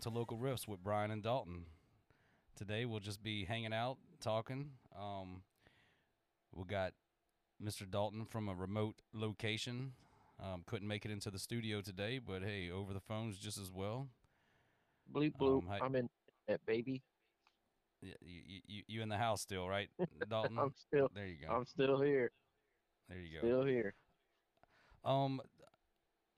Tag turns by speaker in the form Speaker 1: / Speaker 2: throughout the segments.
Speaker 1: welcome to Local Riffs with Brian and Dalton. Today we'll just be hanging out, talking. Um, we got Mr. Dalton from a remote location. Um, couldn't make it into the studio today, but hey, over the phones just as well.
Speaker 2: Bleep bloop.
Speaker 1: Um, hi-
Speaker 2: I'm in that baby.
Speaker 1: Y- You, you, you in the house still, right, Dalton?
Speaker 2: I'm still
Speaker 1: there you go.
Speaker 2: I'm still here.
Speaker 1: there you go.
Speaker 2: Still here.
Speaker 1: Um,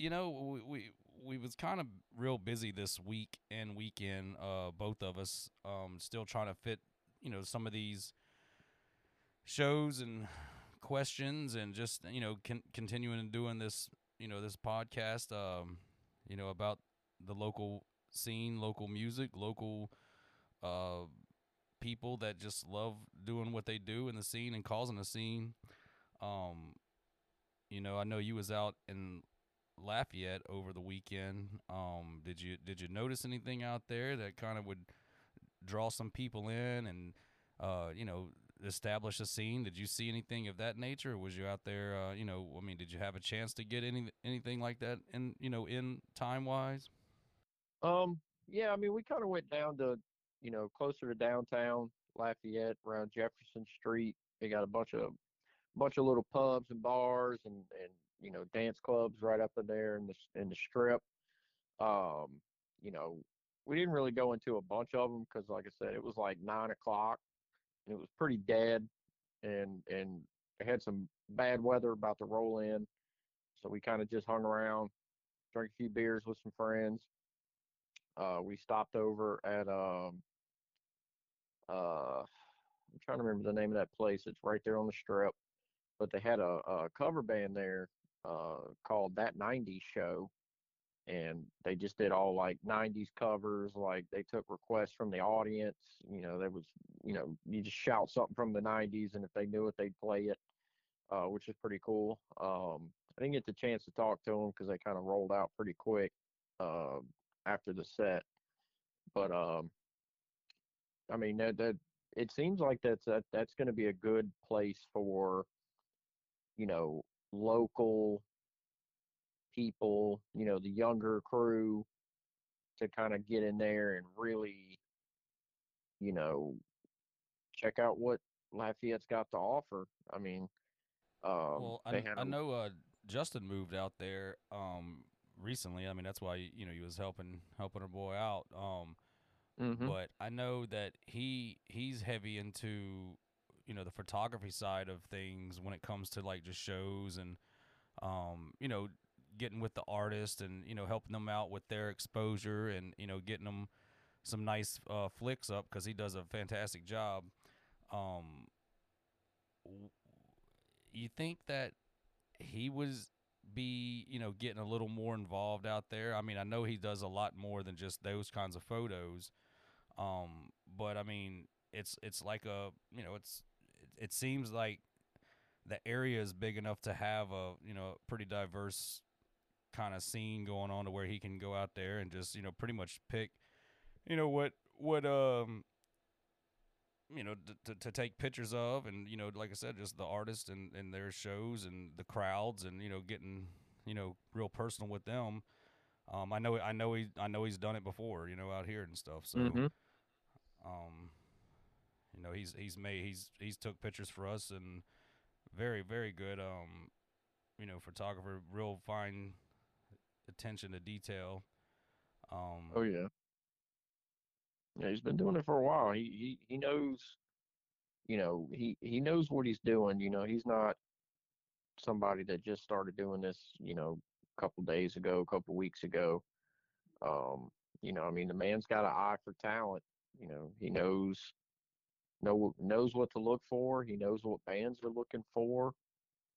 Speaker 1: you know, we we, we was kind of real busy this week and weekend. Uh, both of us. Um, still trying to fit, you know, some of these shows and questions, and just you know, con- continuing and doing this, you know, this podcast. Um, you know, about the local scene, local music, local uh people that just love doing what they do in the scene and causing a scene. Um, you know, I know you was out in Lafayette over the weekend. Um, did you did you notice anything out there that kind of would draw some people in and uh, you know establish a scene? Did you see anything of that nature? Was you out there? Uh, you know, I mean, did you have a chance to get any anything like that in you know in time wise?
Speaker 2: Um, yeah, I mean we kind of went down to, you know, closer to downtown Lafayette around Jefferson Street. They got a bunch of bunch of little pubs and bars and and you know dance clubs right up in there in the in the strip. Um, you know, we didn't really go into a bunch of them because, like I said, it was like nine o'clock and it was pretty dead, and and it had some bad weather about to roll in, so we kind of just hung around, drank a few beers with some friends. Uh, we stopped over at um, uh, I'm trying to remember the name of that place. It's right there on the strip, but they had a, a cover band there uh, called That 90s Show, and they just did all like 90s covers. Like they took requests from the audience. You know, there was, you know, you just shout something from the 90s, and if they knew it, they'd play it, uh, which is pretty cool. Um, I didn't get the chance to talk to them because they kind of rolled out pretty quick uh, after the set, but um, I mean that that it seems like that's that that's going to be a good place for you know local people you know the younger crew to kind of get in there and really you know check out what Lafayette's got to offer i mean um
Speaker 1: well, I,
Speaker 2: had
Speaker 1: I
Speaker 2: a-
Speaker 1: know uh, Justin moved out there um, recently. I mean, that's why you know he was helping helping a boy out. Um,
Speaker 2: Mhm.
Speaker 1: but I know that he he's heavy into you know the photography side of things when it comes to like just shows and um, you know getting with the artist and you know helping them out with their exposure and you know getting them some nice uh, flicks up because he does a fantastic job. Um, you think that he was be you know getting a little more involved out there? I mean, I know he does a lot more than just those kinds of photos. Um, but I mean, it's it's like a you know it's it, it seems like the area is big enough to have a you know pretty diverse kind of scene going on to where he can go out there and just you know pretty much pick you know what what um you know to, to, to take pictures of and you know like i said just the artists and, and their shows and the crowds and you know getting you know real personal with them um i know i know he i know he's done it before you know out here and stuff so
Speaker 2: Mhm.
Speaker 1: um you know he's he's made he's he's took pictures for us and very very good um you know photographer real fine attention to detail um
Speaker 2: Oh yeah. Yeah, he's been doing it for a while. He he he knows, you know, he he knows what he's doing. You know, he's not somebody that just started doing this, you know, a couple days ago, a couple weeks ago. Um, you know, I mean, the man's got an eye for talent. You know, he knows know knows what to look for. He knows what bands are looking for.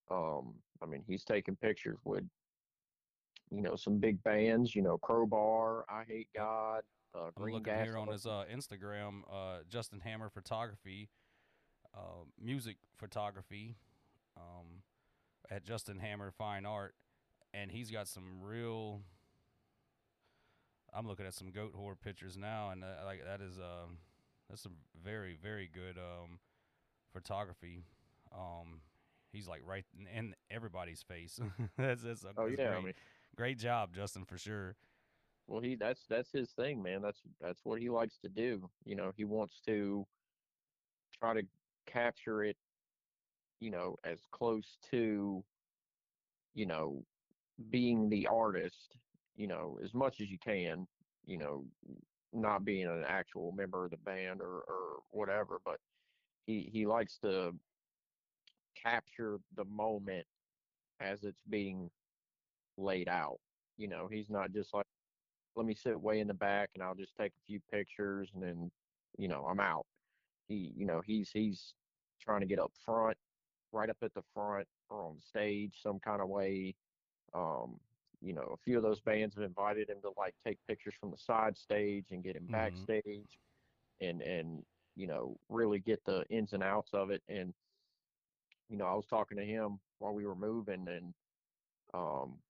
Speaker 2: Um, I mean, he's taking pictures with, you know, some big bands. You know, Crowbar, Eyehategod, uh,
Speaker 1: I'm looking
Speaker 2: Gas.
Speaker 1: here on his uh, Instagram, uh, Justin Hammer Photography, uh, music photography, um, at Justin Hammer Fine Art, and he's got some real. I'm looking at some Goatwhore pictures now, and uh, like that is um, that's a very very good um, photography. Um, he's like right in, in everybody's face. that's that's, a,
Speaker 2: Oh
Speaker 1: that's
Speaker 2: yeah,
Speaker 1: great.
Speaker 2: I mean,
Speaker 1: great job, Justin, for sure.
Speaker 2: Well, he that's that's his thing, man. That's that's what he likes to do. You know, he wants to try to capture it, you know, as close to, you know, being the artist, you know, as much as you can, you know, not being an actual member of the band or or whatever, but he he likes to capture the moment as it's being laid out. You know, he's not just like, let me sit way in the back and I'll just take a few pictures and then, you know, I'm out. He, you know, he's he's trying to get up front, right up at the front or on stage some kind of way. Um, you know, a few of those bands have invited him to like take pictures from the side stage and get him
Speaker 1: Mhm.
Speaker 2: backstage and and you know, really get the ins and outs of it. And, you know, I was talking to him while we were moving and um,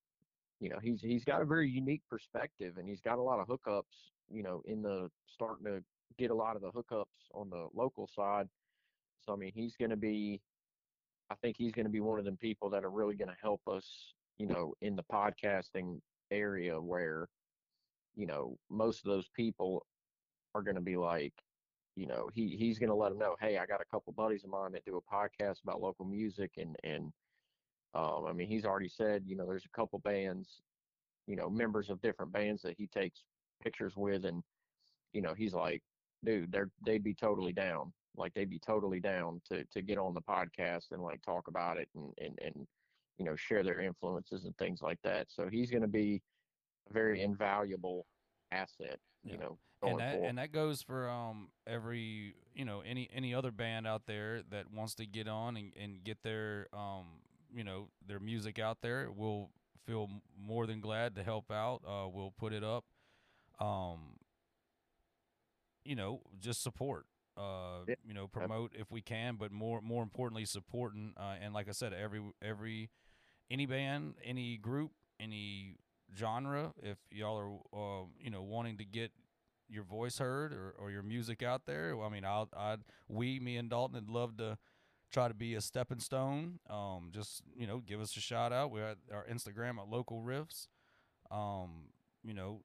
Speaker 2: you know, he's he's got a very unique perspective and he's got a lot of hookups, you know, in the starting to get a lot of the hookups on the local side. So I mean, he's going to be I think he's going to be one of them people that are really going to help us, you know, in the podcasting area where you know, most of those people are going to be like, you know, he he's going to let them know, hey, I got a couple buddies of mine that do a podcast about local music, and and um, I mean, he's already said, you know, there's a couple bands, you know, members of different bands that he takes pictures with, and you know, he's like, dude, they're they'd be totally down, like they'd be totally down to to get on the podcast and like talk about it and and and you know share their influences and things like that. So he's going to be a very invaluable asset, you
Speaker 1: Yeah.
Speaker 2: know,
Speaker 1: and that
Speaker 2: forward.
Speaker 1: and that goes for um every you know any any other band out there that wants to get on and, and get their um you know their music out there we'll feel more than glad to help out uh we'll put it up um you know just support uh
Speaker 2: Yeah,
Speaker 1: you know promote if we can but more more importantly supporting uh, and like i said every every any band any group any genre if y'all are uh, you know wanting to get your voice heard or, or your music out there well, i mean i'll i'd we me and dalton would love to try to be a stepping stone. Um just you know give us a shout out. We're at our instagram at local riffs. Um you know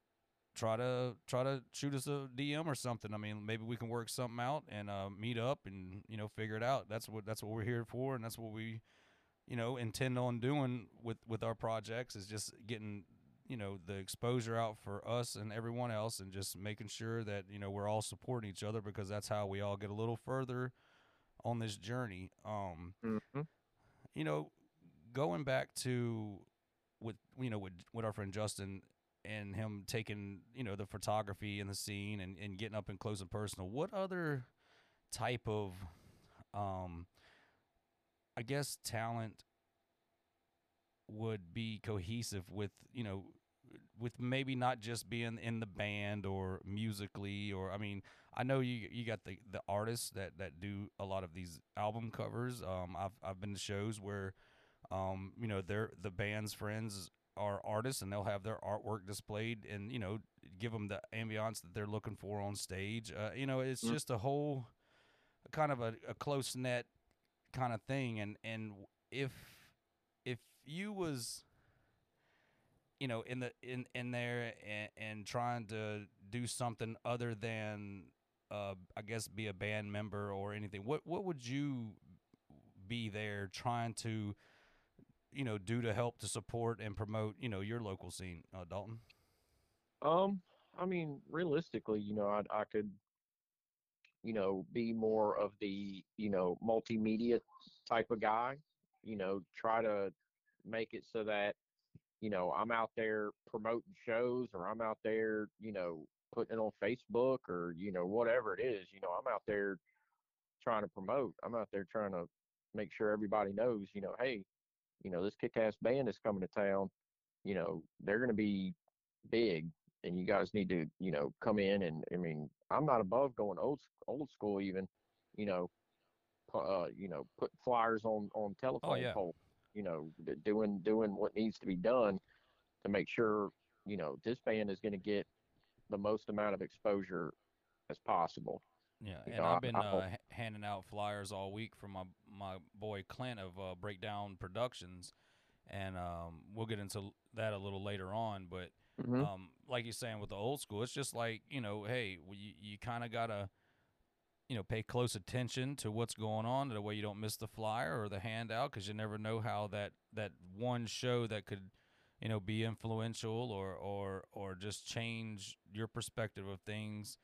Speaker 1: try to try to shoot us a dm or something. I mean maybe we can work something out and uh meet up and you know figure it out. That's what that's what we're here for and that's what we you know intend on doing with with our projects is just getting you know the exposure out for us and everyone else and just making sure that you know we're all supporting each other because that's how we all get a little further on this journey. Um
Speaker 2: hmm
Speaker 1: you know going back to with you know with with our friend Justin and him taking you know the photography and the scene and, and getting up and close and personal what other type of um I guess talent would be cohesive with you know with maybe not just being in the band or musically or I mean I know you you got the the artists that that do a lot of these album covers um I've I've been to shows where um you know they're the band's friends are artists and they'll have their artwork displayed and you know give them the ambiance that they're looking for on stage uh, you know it's
Speaker 2: Mm.
Speaker 1: just a whole kind of a, a close net kind of thing and and if if you was you know in the in in there and, and trying to do something other than uh I guess be a band member or anything what what would you be there trying to you know do to help to support and promote you know your local scene uh, Dalton?
Speaker 2: Um, I mean, realistically, you know, I I could, you know, be more of the, you know, multimedia type of guy. You know, try to make it so that, you know, I'm out there promoting shows or I'm out there, you know, putting it on Facebook or, you know, whatever it is. You know, I'm out there trying to promote. I'm out there trying to make sure everybody knows, you know, hey, you know, this kick-ass band is coming to town. You know, they're going to be big, and you guys need to, you know, come in. And I mean, I'm not above going old old school, even, you know, uh, you know, put flyers on on telephone
Speaker 1: Oh, yeah.
Speaker 2: poles. You know, doing doing what needs to be done to make sure, you know, this band is going to get the most amount of exposure as possible.
Speaker 1: Yeah,
Speaker 2: You
Speaker 1: and
Speaker 2: know,
Speaker 1: I've been
Speaker 2: I
Speaker 1: uh, handing out flyers all week from my my boy Clint of uh, Breakdown Productions, and um, we'll get into that a little later on. But
Speaker 2: Mhm.
Speaker 1: um, like you're saying with the old school, it's just like you know, hey, you you kind of gotta you know pay close attention to what's going on, the way you don't miss the flyer or the handout, because you never know how that that one show that could you know be influential or or or just change your perspective of things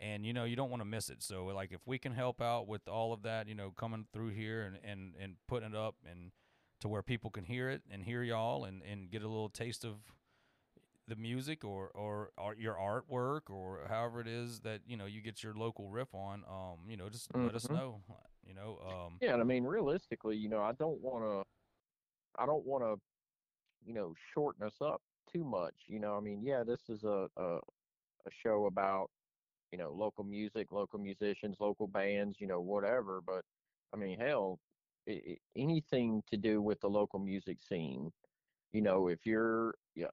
Speaker 1: and you know you don't want to miss it so like if we can help out with all of that you know coming through here and and and putting it up and to where people can hear it and hear y'all and and get a little taste of the music or or, or your artwork or however it is that you know you get your local riff on um you know just let us
Speaker 2: Mhm.
Speaker 1: know you know um
Speaker 2: Yeah, and I mean, realistically, you know, I don't want to, I don't want to, you know, shorten us up too much. You know, I mean, yeah, this is a, a a show about, you know, local music, local musicians, local bands, you know, whatever. But I mean, hell, i i anything to do with the local music scene. You know, if you're yeah,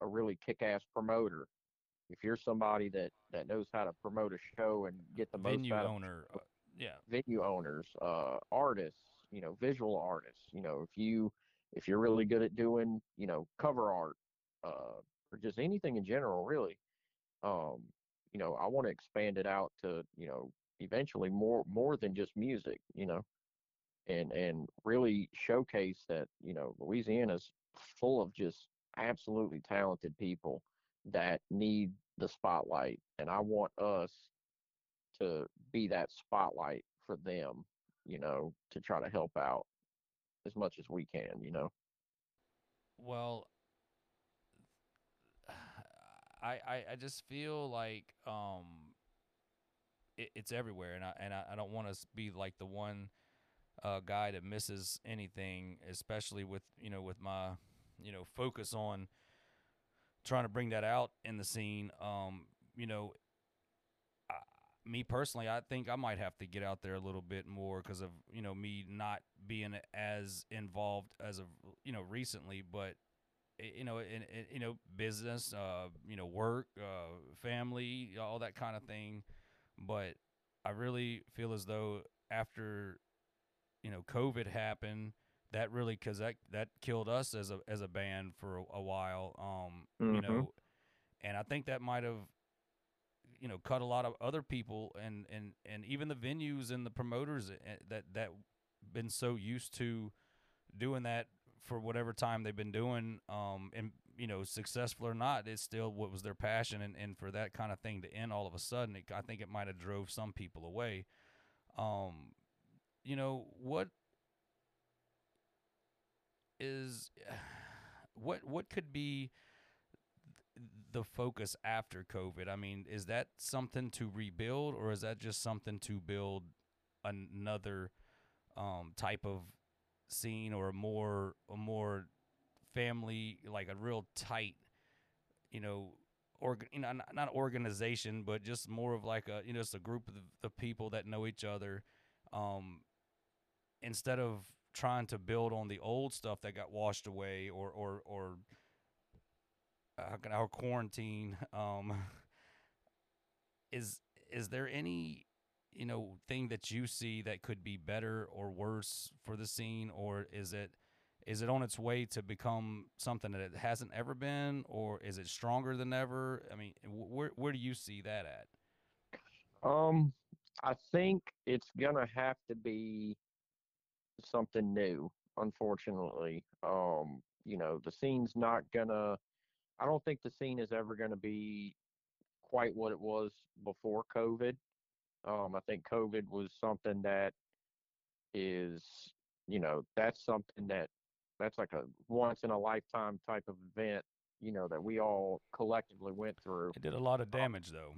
Speaker 2: a, really kick-ass promoter, if you're somebody that that knows how to promote a show and get the most
Speaker 1: venue
Speaker 2: out of
Speaker 1: uh, yeah
Speaker 2: venue owners, uh, artists, you know, visual artists. You know, if you if you're really good at doing, you know, cover art, uh, or just anything in general, really, um, you know, I want to expand it out to, you know, eventually more more than just music, you know, and and really showcase that, you know, Louisiana's full of just absolutely talented people that need the spotlight, and I want us to be that spotlight for them, you know, to try to help out as much as we can, you know.
Speaker 1: well I, I I just feel like um it, it's everywhere and I and I, I don't want to be like the one uh guy that misses anything especially with you know with my you know focus on trying to bring that out in the scene um you know I, me personally I think I might have to get out there a little bit more because of you know me not being as involved as of you know recently but you know, in, in you know, business, uh, you know, work, uh, family, all that kind of thing. But I really feel as though after, you know, COVID happened, that really because that that killed us as a as a band for a, a while. Um, you
Speaker 2: Mhm.
Speaker 1: know, and I think that might have, you know, cut a lot of other people and and and even the venues and the promoters eh, that that been so used to doing that for whatever time they've been doing um and you know successful or not it's still what was their passion and, and for that kind of thing to end all of a sudden it, i think it might have drove some people away um you know what is what what could be the focus after covid? I mean is that something to rebuild or is that just something to build another um type of scene or a more a more family like a real tight you know org you know not, not organization but just more of like a you know just a group of, the people that know each other um instead of trying to build on the old stuff that got washed away or or or uh, our quarantine um is is there any you know thing that you see that could be better or worse for the scene? Or is it is it on its way to become something that it hasn't ever been? Or is it stronger than ever? I mean where where do you see that at?
Speaker 2: Um, I think it's gonna have to be something new, unfortunately. Um, you know, the scene's not gonna, I don't think the scene is ever gonna be quite what it was before COVID. Um, I think COVID was something that is, you know, that's something that that's like a once in a lifetime type of event, you know, that we all collectively went through.
Speaker 1: it did a lot of
Speaker 2: Um,
Speaker 1: damage though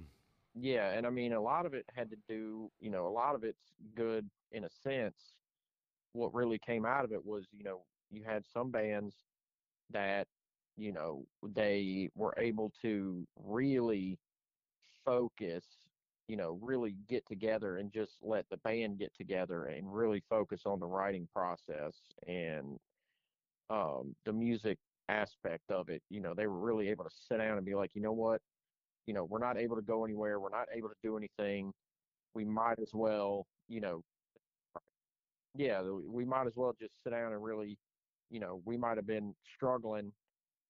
Speaker 2: Yeah, and I mean, a lot of it had to do, you know, a lot of it's good in a sense. What really came out of it was, you know, you had some bands that, you know, they were able to really focus, you know, really get together and just let the band get together and really focus on the writing process and um, the music aspect of it. You know, they were really able to sit down and be like, you know what? you know, we're not able to go anywhere. We're not able to do anything. We might as well, you know, yeah, we might as well just sit down and really, you know, we might have been struggling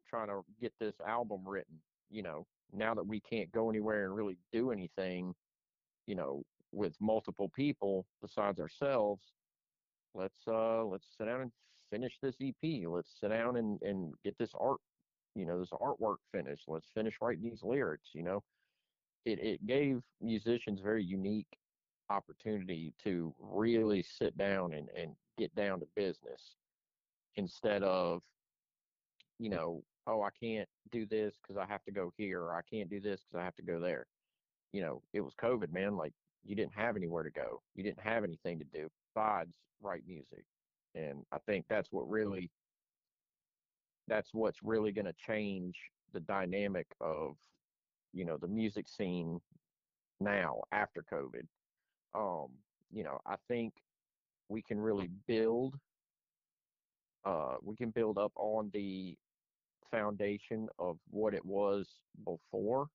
Speaker 2: trying to get this album written, you know, now that we can't go anywhere and really do anything, you know, with multiple people besides ourselves, let's uh let's sit down and finish this EP. Let's sit down and and get this art, you know, this artwork finished. Let's finish writing these lyrics, you know. It it gave musicians very unique opportunity to really sit down and, and get down to business instead of, you know, oh, I can't do this because I have to go here, or I can't do this because I have to go there. You know, it was COVID, man. Like you didn't have anywhere to go, you didn't have anything to do besides write music, and I think that's what really, that's what's really going to change the dynamic of, you know, the music scene now after COVID. Um, you know, I think we can really build uh, we can build up on the foundation of what it was before.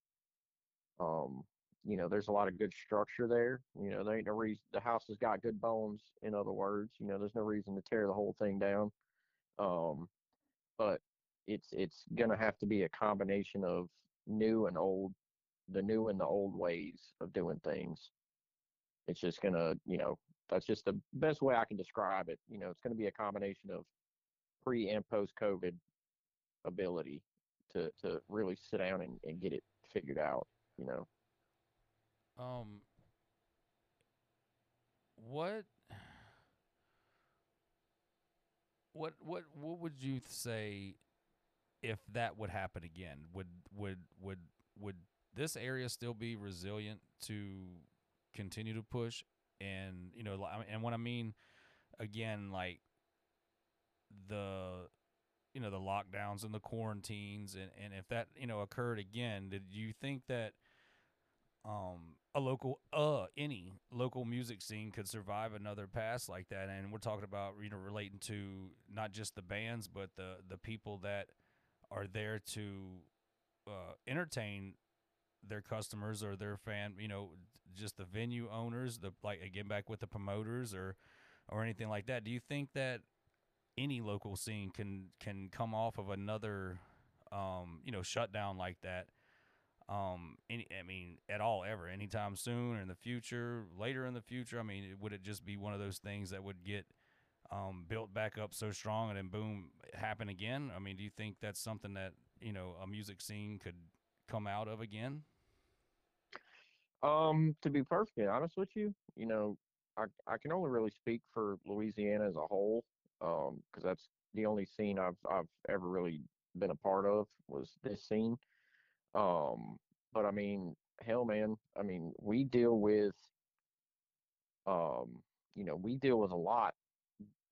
Speaker 2: Um, you know, there's a lot of good structure there. You know, there ain't no reason the house has got good bones. In other words, you know, there's no reason to tear the whole thing down. Um, but it's it's gonna have to be a combination of new and old, the new and the old ways of doing things. It's just gonna, you know, that's just the best way I can describe it. You know, it's gonna be a combination of pre and post COVID ability to to really sit down and, and get it figured out. You know.
Speaker 1: Um, what, what, what, what would you say if that would happen again? Would would would would this area still be resilient to continue to push? And you know, and what I mean, again, like the you know the lockdowns and the quarantines and, and if that you know occurred again did you think that um a local uh any local music scene could survive another pass like that and we're talking about you know relating to not just the bands but the the people that are there to uh, entertain their customers or their fan you know just the venue owners the like again back with the promoters or or anything like that do you think that any local scene can can come off of another um, you know shutdown like that? Um any i mean at all ever anytime soon or in the future later in the future? I mean would it just be one of those things that would get um, built back up so strong and then boom happen again? I mean do you think that's something that you know a music scene could come out of again
Speaker 2: um to be perfectly honest with you you know i i can only really speak for louisiana as a whole um, because that's the only scene I've I've ever really been a part of was this scene. Um, but I mean, hell, man, I mean, we deal with, um, you know, we deal with a lot.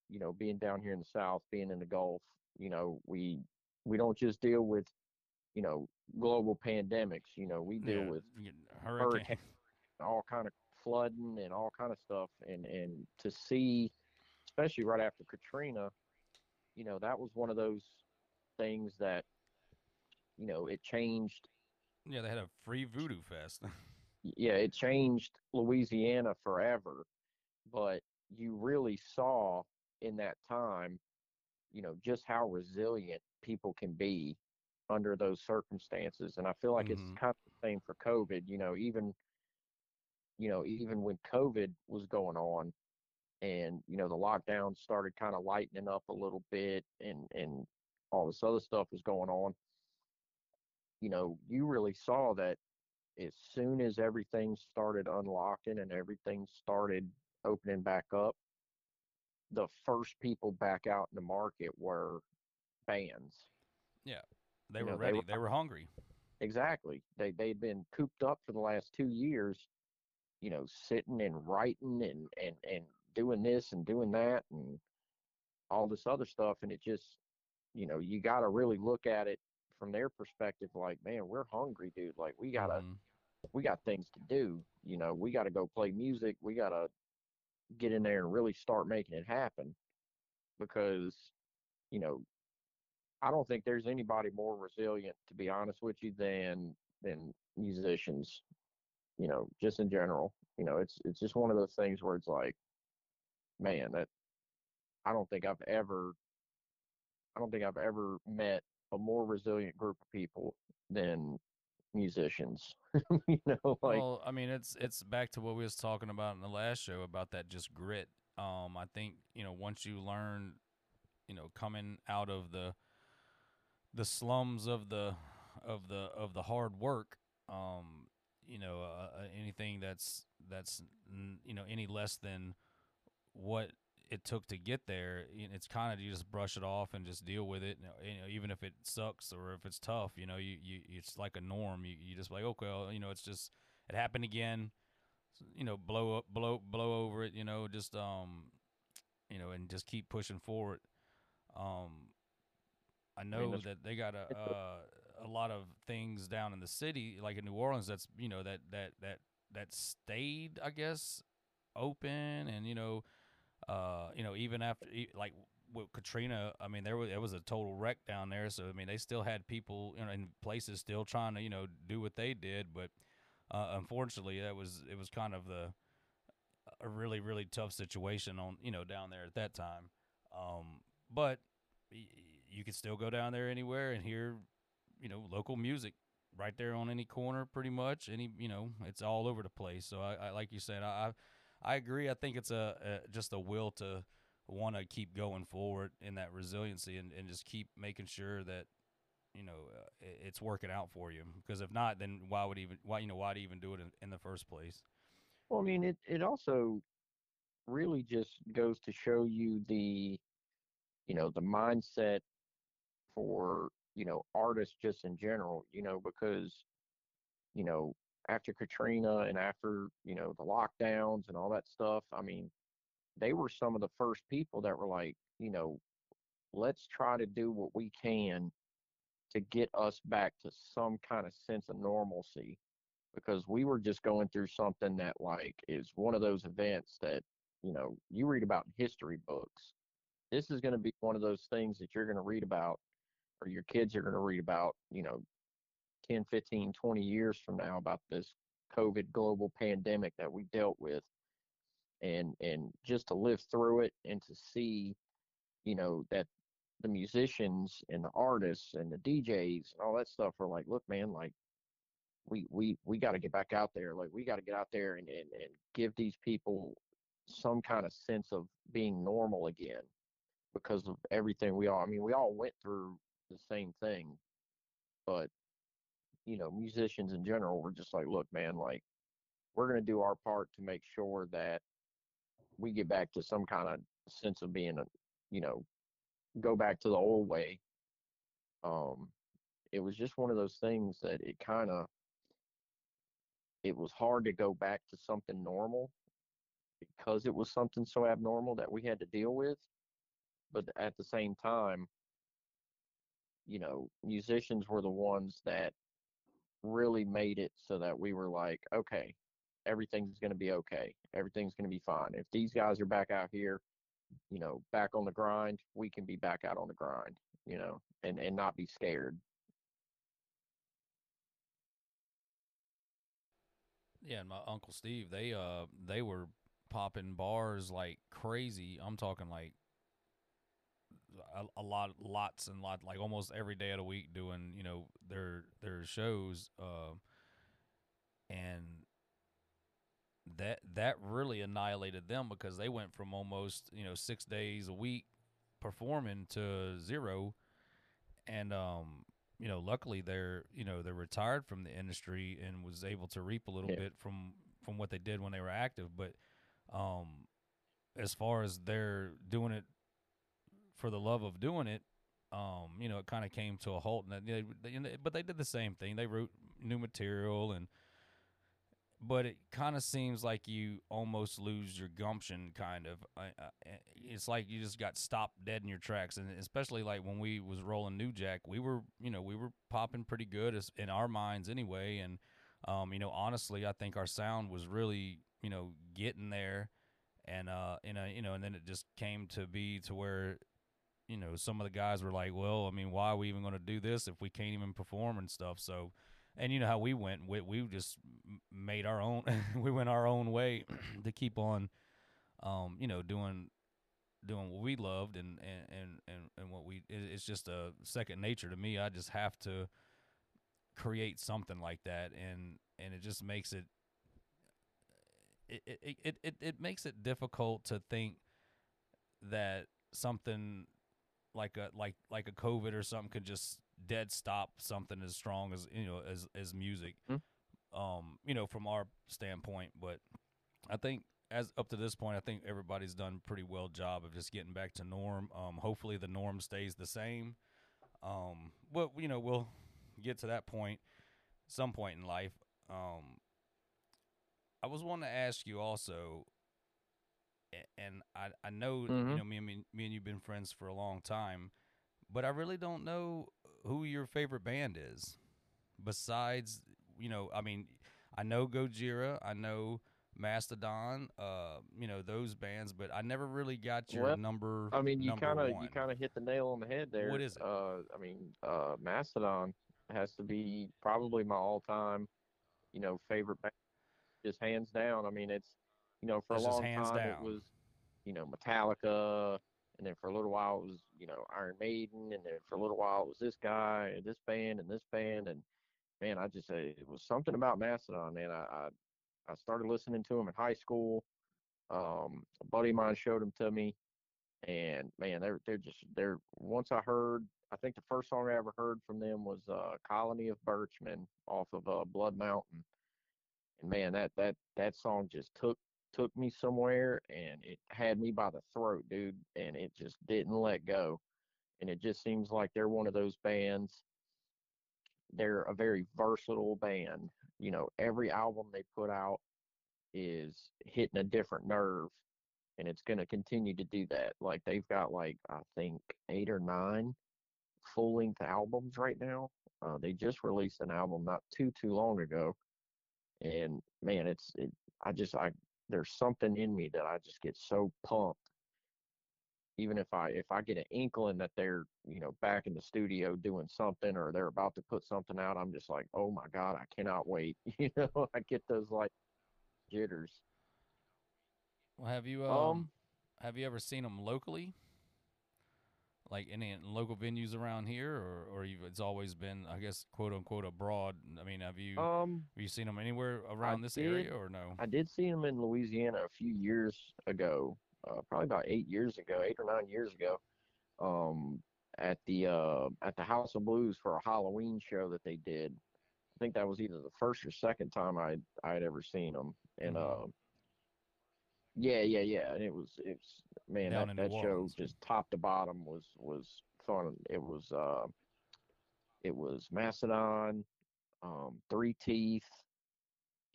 Speaker 2: You know, being down here in the South, being in the Gulf, you know, we we don't just deal with, you know, global pandemics. You know, we deal
Speaker 1: yeah,
Speaker 2: with
Speaker 1: hurricane.
Speaker 2: hurricane, all kind of flooding and all kind of stuff, and and to see especially right after Katrina, you know, that was one of those things that, you know, it changed.
Speaker 1: Yeah, they had a free voodoo fest.
Speaker 2: yeah, it changed Louisiana forever. But you really saw in that time, you know, just how resilient people can be under those circumstances. And I feel like mm-hmm. it's kind of the same for COVID. You know, even you know, even when COVID was going on, and you know the lockdown started kind of lightening up a little bit and and all this other stuff was going on you know you really saw that as soon as everything started unlocking and everything started opening back up the first people back out in the market were bands
Speaker 1: yeah they you were know, ready. they were, they were hungry.
Speaker 2: Exactly. They they'd been cooped up for the last two years you know sitting and writing and and and doing this and doing that and all this other stuff and it just you know you got to really look at it from their perspective like man we're hungry dude. Like we gotta mm-hmm. we got things to do you know. We gotta go play music. We gotta get in there and really start making it happen. Because you know i don't think there's anybody more resilient to be honest with you than than musicians you know just in general you know it's it's just one of those things where it's like man, that I don't think I've ever I don't think I've ever met a more resilient group of people than musicians. you know, like
Speaker 1: well, I mean, it's it's back to what we was talking about in the last show about that just grit. Um, I think you know once you learn, you know, coming out of the the slums of the of the of the hard work, um, you know, uh, uh anything that's that's you know any less than what it took to get there, it's kind of you just brush it off and just deal with it. You know, even if it sucks or if it's tough, you know, you, you it's like a norm. You you just like okay, well, you know, it's just it happened again. You know, blow up, blow blow over it. You know, just um, you know, and just keep pushing forward. Um, I know I mean, that they got a uh, a lot of things down in the city, like in New Orleans. That's you know that that that that stayed, I guess, open, and you know uh, you know, even after like with Katrina, I mean, there was it was a total wreck down there. So I mean, they still had people you know, in places still trying to you know do what they did, but uh, unfortunately, that was it was kind of the a really really tough situation on you know down there at that time. Um, but you could still go down there anywhere and hear you know local music right there on any corner, pretty much. Any you know, it's all over the place. So I, I like you said, I, I agree. I think it's a, a just a will to want to keep going forward in that resiliency and, and just keep making sure that you know uh, it's working out for you. Because if not, then why would even why you know why even do it in, in the first place?
Speaker 2: Well, I mean, it it also really just goes to show you the you know the mindset for you know artists just in general. You know because you know after Katrina and after, you know, the lockdowns and all that stuff, I mean, they were some of the first people that were like, you know, let's try to do what we can to get us back to some kind of sense of normalcy because we were just going through something that like is one of those events that you know you read about in history books this is going to be one of those things that you're going to read about or your kids are going to read about you know 10, 15, 20 years from now about this COVID global pandemic that we dealt with. And and just to live through it and to see, you know, that the musicians and the artists and the DJs and all that stuff are like, look, man, like we we we got to get back out there. Like we got to get out there and, and and give these people some kind of sense of being normal again because of everything we all. I mean, we all went through the same thing, but you know, musicians in general were just like, look, man, like we're going to do our part to make sure that we get back to some kind of sense of being a, you know, go back to the old way. Um, it was just one of those things that it kind of, it was hard to go back to something normal because it was something so abnormal that we had to deal with. But at the same time, you know, musicians were the ones that really made it so that we were like, okay, everything's going to be okay. Everything's going to be fine. If these guys are back out here, you know, back on the grind, we can be back out on the grind, you know, and and not be scared.
Speaker 1: Yeah, and my uncle Steve, they uh they were popping bars like crazy. I'm talking like a, a, lot, lots and lots, like almost every day of the week, doing you know their their shows, uh, and that that really annihilated them because they went from almost you know six days a week performing to zero, and um, you know, luckily they're you know they're retired from the industry and was able to reap a little yeah. bit from from what they did when they were active, but um, as far as they're doing it for the love of doing it, um, you know, it kind of came to a halt. And they, they, but they did the same thing. They wrote new material, and but it kind of seems like you almost lose your gumption. Kind of, it's like you just got stopped dead in your tracks. And especially like when we was rolling New Jack, we were, you know, we were popping pretty good in our minds anyway. And um, you know, honestly, I think our sound was really, you know, getting there. And uh, know, you know, and then it just came to be to where you know, some of the guys were like, well, I mean, why are we even going to do this if we can't even perform and stuff? So, and you know how we went, we, we just made our own, we went our own way to keep on, um, you know, doing, doing what we loved and, and, and, and, what we, it's just a second nature to me. I just have to create something like that, and and it just makes it. It, it, it, it, it makes it difficult to think that something like a like like a COVID or something could just dead stop something as strong as you know as as music.
Speaker 2: Mm-hmm.
Speaker 1: Um, you know, from our standpoint, but I think as up to this point, I think everybody's done pretty well job of just getting back to norm. Um, hopefully the norm stays the same. Um, but you know we'll get to that point some point in life. Um, I was wanting to ask you also, and I I know
Speaker 2: mm-hmm.
Speaker 1: you know me and me, me and you've been friends for a long time, but I really don't know who your favorite band is. Besides, you know, I mean, I know Gojira, I know Mastodon, uh, you know those bands, but I never really got your
Speaker 2: well,
Speaker 1: number.
Speaker 2: I mean, you
Speaker 1: kind
Speaker 2: of you kind of hit the nail on the head there.
Speaker 1: What is it?
Speaker 2: Uh, I mean, uh, Mastodon has to be probably my all-time, you know, favorite band, just hands down. I mean, it's you know for
Speaker 1: It's
Speaker 2: a long time
Speaker 1: down.
Speaker 2: it was, you know, Metallica, and then for a little while it was you know Iron Maiden, and then for a little while it was this guy and this band and this band, and man, I just say it was something about Mastodon, man. I, I I started listening to them in high school. Um, a buddy of mine showed them to me, and man, they're they're just they're. Once I heard, I think the first song I ever heard from them was uh, "Colony of Birchmen" off of uh, Blood Mountain, and man, that that that song just took took me somewhere, and it had me by the throat, dude, and it just didn't let go, and it just seems like they're one of those bands. They're a very versatile band you know, every album they put out is hitting a different nerve and it's going to continue to do that. Like they've got like I think 8 or 9 full-length albums right now. Uh, they just released an album not too too long ago. And man, it's it, I just I there's something in me that I just get so pumped even if I if I get an inkling that they're you know back in the studio doing something or they're about to put something out, I'm just like, oh my god, I cannot wait. You know, I get those like jitters.
Speaker 1: Well, have you um,
Speaker 2: Um,
Speaker 1: have you ever seen them locally? Like any local venues around here, or or you've, it's always been, I guess, quote unquote, abroad. I mean, have you
Speaker 2: Um,
Speaker 1: have you seen them anywhere around this
Speaker 2: did.
Speaker 1: area, or no?
Speaker 2: I did see them in Louisiana a few years ago, uh, probably about eight years ago, eight or nine years ago, um, at the uh, at the House of Blues for a Halloween show that they did. I think that was either the first or second time I I had ever seen them, and
Speaker 1: Mhm.
Speaker 2: uh, yeah, yeah, yeah, and it was it's man
Speaker 1: Down
Speaker 2: that that show
Speaker 1: Orleans.
Speaker 2: just top to bottom was was fun. It was uh, it was Mastodon, um, Three Teeth,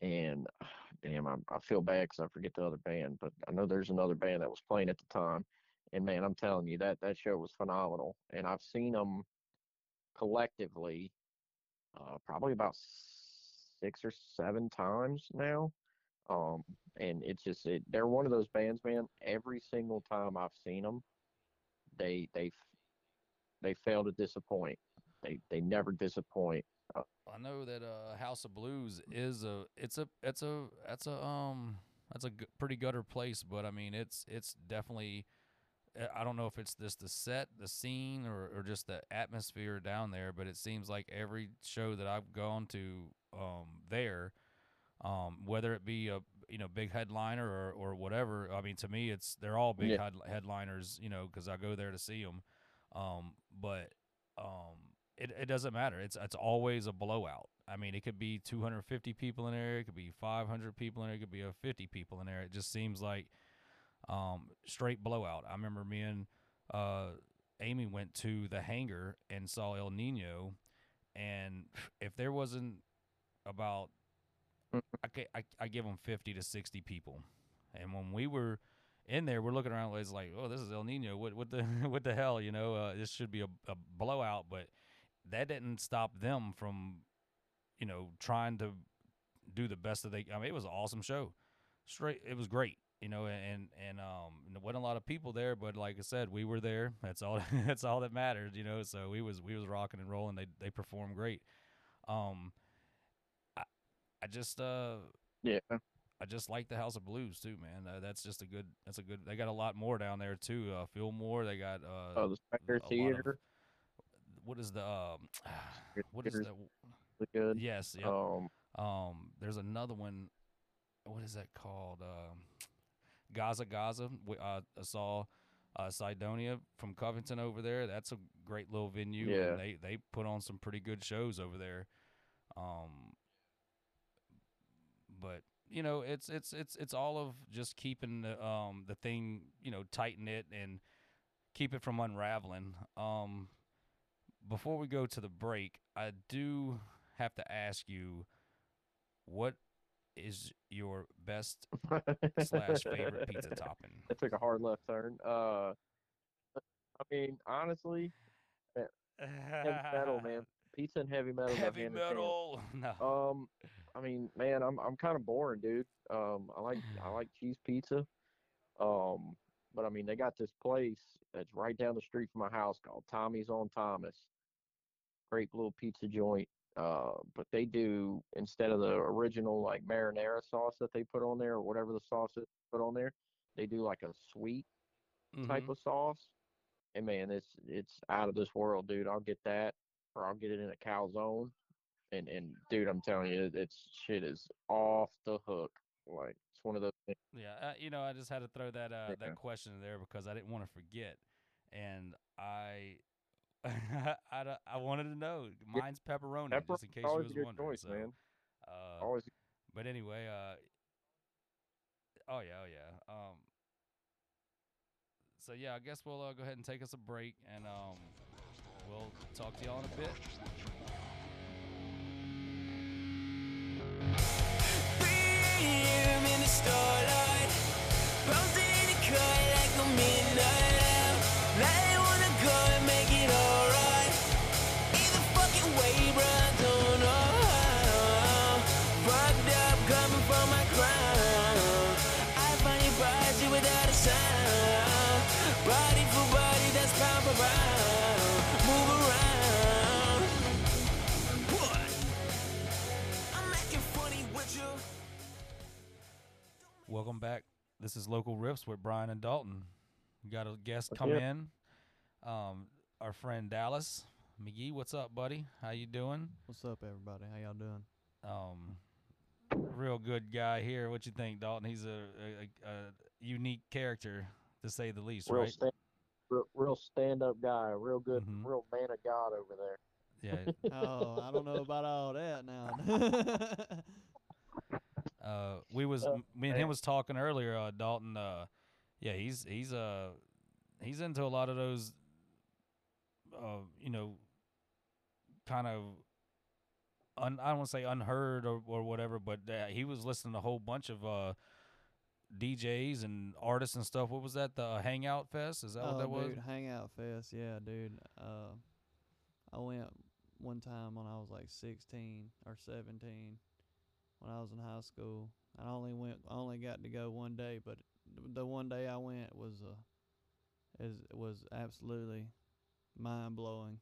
Speaker 2: and damn, I, I feel bad because I forget the other band, but I know there's another band that was playing at the time. And man, I'm telling you that that show was phenomenal, and I've seen them collectively uh, probably about six or seven times now. Um, and it's just it, they're one of those bands, man. Every single time I've seen them, they they they fail to disappoint. They they never disappoint. Uh,
Speaker 1: I know that uh, House of Blues is a it's a it's a that's a um that's a g- pretty gutter place, but I mean it's it's definitely uh, I don't know if it's just the set, the scene, or or just the atmosphere down there, but it seems like every show that I've gone to um there, um whether it be a you know big headliner or or whatever, I mean to me it's they're all big
Speaker 2: Yeah.
Speaker 1: head, headliners, you know, because I go there to see them, um but um it, it doesn't matter. It's it's always a blowout. I mean, it could be 250 people in there, it could be 500 people in there, it could be a 50 people in there. It just seems like um, straight blowout. I remember me and uh, Amy went to the hangar and saw El Nino, and if there wasn't about, I, ca- I, I give them 50 to 60 people, and when we were in there, we're looking around, it's like, oh, this is El Nino. What what the what the hell? You know, uh, this should be a, a blowout, but that didn't stop them from, you know, trying to do the best that they. I mean, it was an awesome show. Straight, it was great. You know, and and um, there wasn't a lot of people there, but like I said, we were there. That's all. that's all that mattered. You know, so we was we was rocking and rolling. They they performed great. Um, I I just uh
Speaker 2: yeah,
Speaker 1: I just like the House of Blues too, man. Uh, that's just a good. That's a good. They got a lot more down there too. Uh, Fillmore. They got uh,
Speaker 2: oh, the Spectre
Speaker 1: lot of-
Speaker 2: Theater.
Speaker 1: what is the um, what is the
Speaker 2: good.
Speaker 1: Yes. Yep.
Speaker 2: Um,
Speaker 1: Um, there's another one. What is that called? Um, Gasa Gasa. We, uh, I saw uh, Sidonia from Covington over there. That's a great little venue.
Speaker 2: Yeah.
Speaker 1: And they they put on some pretty good shows over there. Um, but you know, it's it's it's it's all of just keeping the um the thing you know tight knit and keep it from unraveling. Um, before we go to the break, I do have to ask you what is your best slash favorite pizza topping?
Speaker 2: That took a hard left turn. Uh, I mean, honestly, heavy metal, man. Pizza and heavy metal.
Speaker 1: Heavy
Speaker 2: hand in hand.
Speaker 1: metal. No.
Speaker 2: Um, I mean, man, I'm I'm kind of boring, dude. Um, I like I like cheese pizza. Um, but I mean, they got this place that's right down the street from my house called Tommy's on Thomas. Great little pizza joint. Uh, but they do instead of the original like marinara sauce that they put on there or whatever the sauce is put on there, they do like a sweet type
Speaker 1: Mhm.
Speaker 2: of sauce. And man, it's it's out of this world, dude. I'll get that, or I'll get it in a calzone. And and dude, I'm telling you, it- it's shit is off the hook. Like it's one of those things.
Speaker 1: Yeah, uh, you know, I just had to throw that uh,
Speaker 2: Yeah.
Speaker 1: that question in there because I didn't want to forget, and I. I, I wanted to know. Mine's pepperoni,
Speaker 2: Pepper
Speaker 1: just in case you was wondering.
Speaker 2: choice,
Speaker 1: so,
Speaker 2: man.
Speaker 1: Uh,
Speaker 2: Always.
Speaker 1: but anyway, uh, oh yeah, oh yeah. Um, so yeah, I guess we'll uh, go ahead and take us a break, and um, we'll talk to y'all in a bit.
Speaker 3: 3
Speaker 1: Welcome back. This is Local Riffs with Brian and Dalton. We got a guest come
Speaker 2: up?
Speaker 1: in. Um, our friend Dallas Magee. What's up, buddy? How you doing?
Speaker 4: What's up, everybody? How y'all doing?
Speaker 1: Um, real good guy here. What you think, Dalton? He's a, a, a, a unique character to say the least,
Speaker 2: Real
Speaker 1: right?
Speaker 2: stand, real, real stand up guy, real good,
Speaker 1: Mhm.
Speaker 2: real man of God over there.
Speaker 1: Yeah.
Speaker 4: Oh, I don't know about all that now.
Speaker 1: Uh, we was
Speaker 2: Uh,
Speaker 1: me and him was talking earlier, uh, Dalton. Uh, yeah, he's he's uh he's into a lot of those, uh, you know, kind of. Un, I don't want to say unheard or, or whatever, but uh, he was listening to a whole bunch of uh, DJs and artists and stuff. What was that? The Hangout Fest? Is that what
Speaker 4: oh,
Speaker 1: that was?
Speaker 4: dude, Hangout Fest, yeah, dude. Uh, I went one time when I was like 16 or 17 when I was in high school. I only went, I only got to go one day, but the one day I went was uh, is was absolutely mind blowing.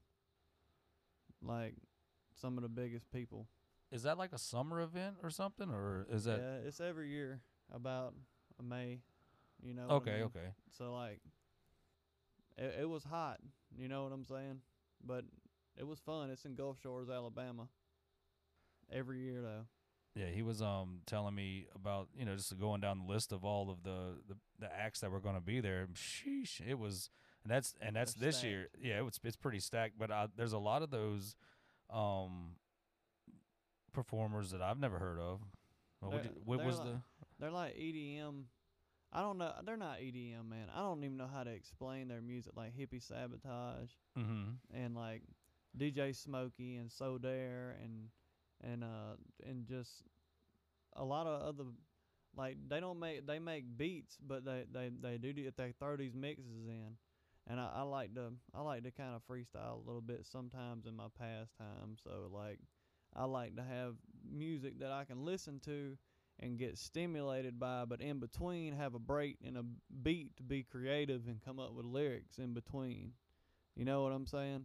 Speaker 4: Like some of the biggest people.
Speaker 1: Is that like a summer event or something, or is that
Speaker 4: yeah, it's every year about May. You know. what I
Speaker 1: okay?
Speaker 4: mean?
Speaker 1: Okay.
Speaker 4: So like, it, it was hot. You know what I'm saying? But it was fun. It's in Gulf Shores, Alabama. Every year though.
Speaker 1: Yeah, he was um telling me about you know just going down the list of all of the the, the acts that were going to be there. Sheesh, it was and that's and that's
Speaker 4: They're
Speaker 1: this year. Yeah, it was it's pretty stacked. But uh, there's a lot of those um performers that I've never heard of. What, you- what was
Speaker 4: like-
Speaker 1: the?
Speaker 4: They're like EDM. I don't know. They're not EDM, man. I don't even know how to explain their music. Like hippie sabotage
Speaker 1: Mm-hmm.
Speaker 4: and like DJ Smokey and Sodair and and uh and just a lot of other like they don't make they make beats but they they they do the- they throw these mixes in. And I, I like to I like to kind of freestyle a little bit sometimes in my pastime. So like I like to have music that I can listen to and get stimulated by but in between have a break and a beat to be creative and come up with lyrics in between. You know what I'm saying?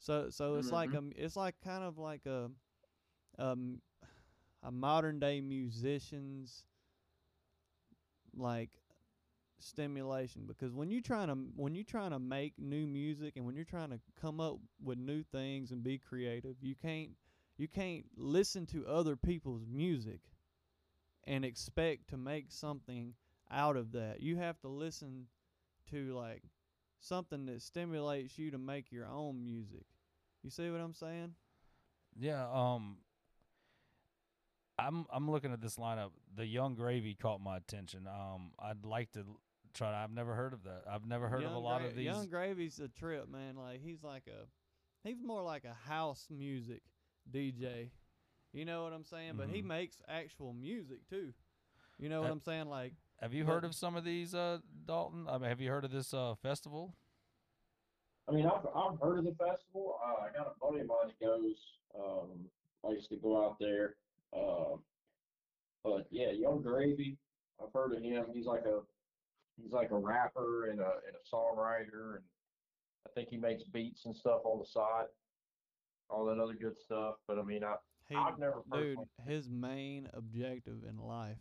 Speaker 4: So so it's like a it's like kind of like a um a modern day musician's like stimulation because when you're trying to when you're trying to make new music and when you're trying to come up with new things and be creative you can't you can't listen to other people's music and expect to make something out of that. You have to listen to like something that stimulates you to make your own music. You see what I'm saying?
Speaker 1: Yeah, um I'm I'm looking at this lineup. The Yung Gravy caught my attention. Um I'd like to l- try I've never heard of that. I've never heard of a lot
Speaker 4: Gra-
Speaker 1: of these
Speaker 4: Yung Gravy's a trip, man. Like he's like a he's more like a house music DJ. You know what I'm saying? But he
Speaker 1: Mhm.
Speaker 4: makes actual music too. You know what
Speaker 1: Uh,
Speaker 4: I'm saying? Like
Speaker 1: Have you
Speaker 4: but-
Speaker 1: heard of some of these uh Dalton? I mean, have you heard of this uh festival?
Speaker 2: I mean, I've, I've heard of the festival. Uh, I got a buddy of mine that goes, um, likes to go out there. Uh, but yeah, Yung Gravy, I've heard of him. He's like a, he's like a rapper and a, and a songwriter. And I think he makes beats and stuff on the side, all that other good stuff. But I mean, I,
Speaker 4: he
Speaker 2: I've never heard.
Speaker 4: dude,
Speaker 2: personally-
Speaker 4: his main objective in life,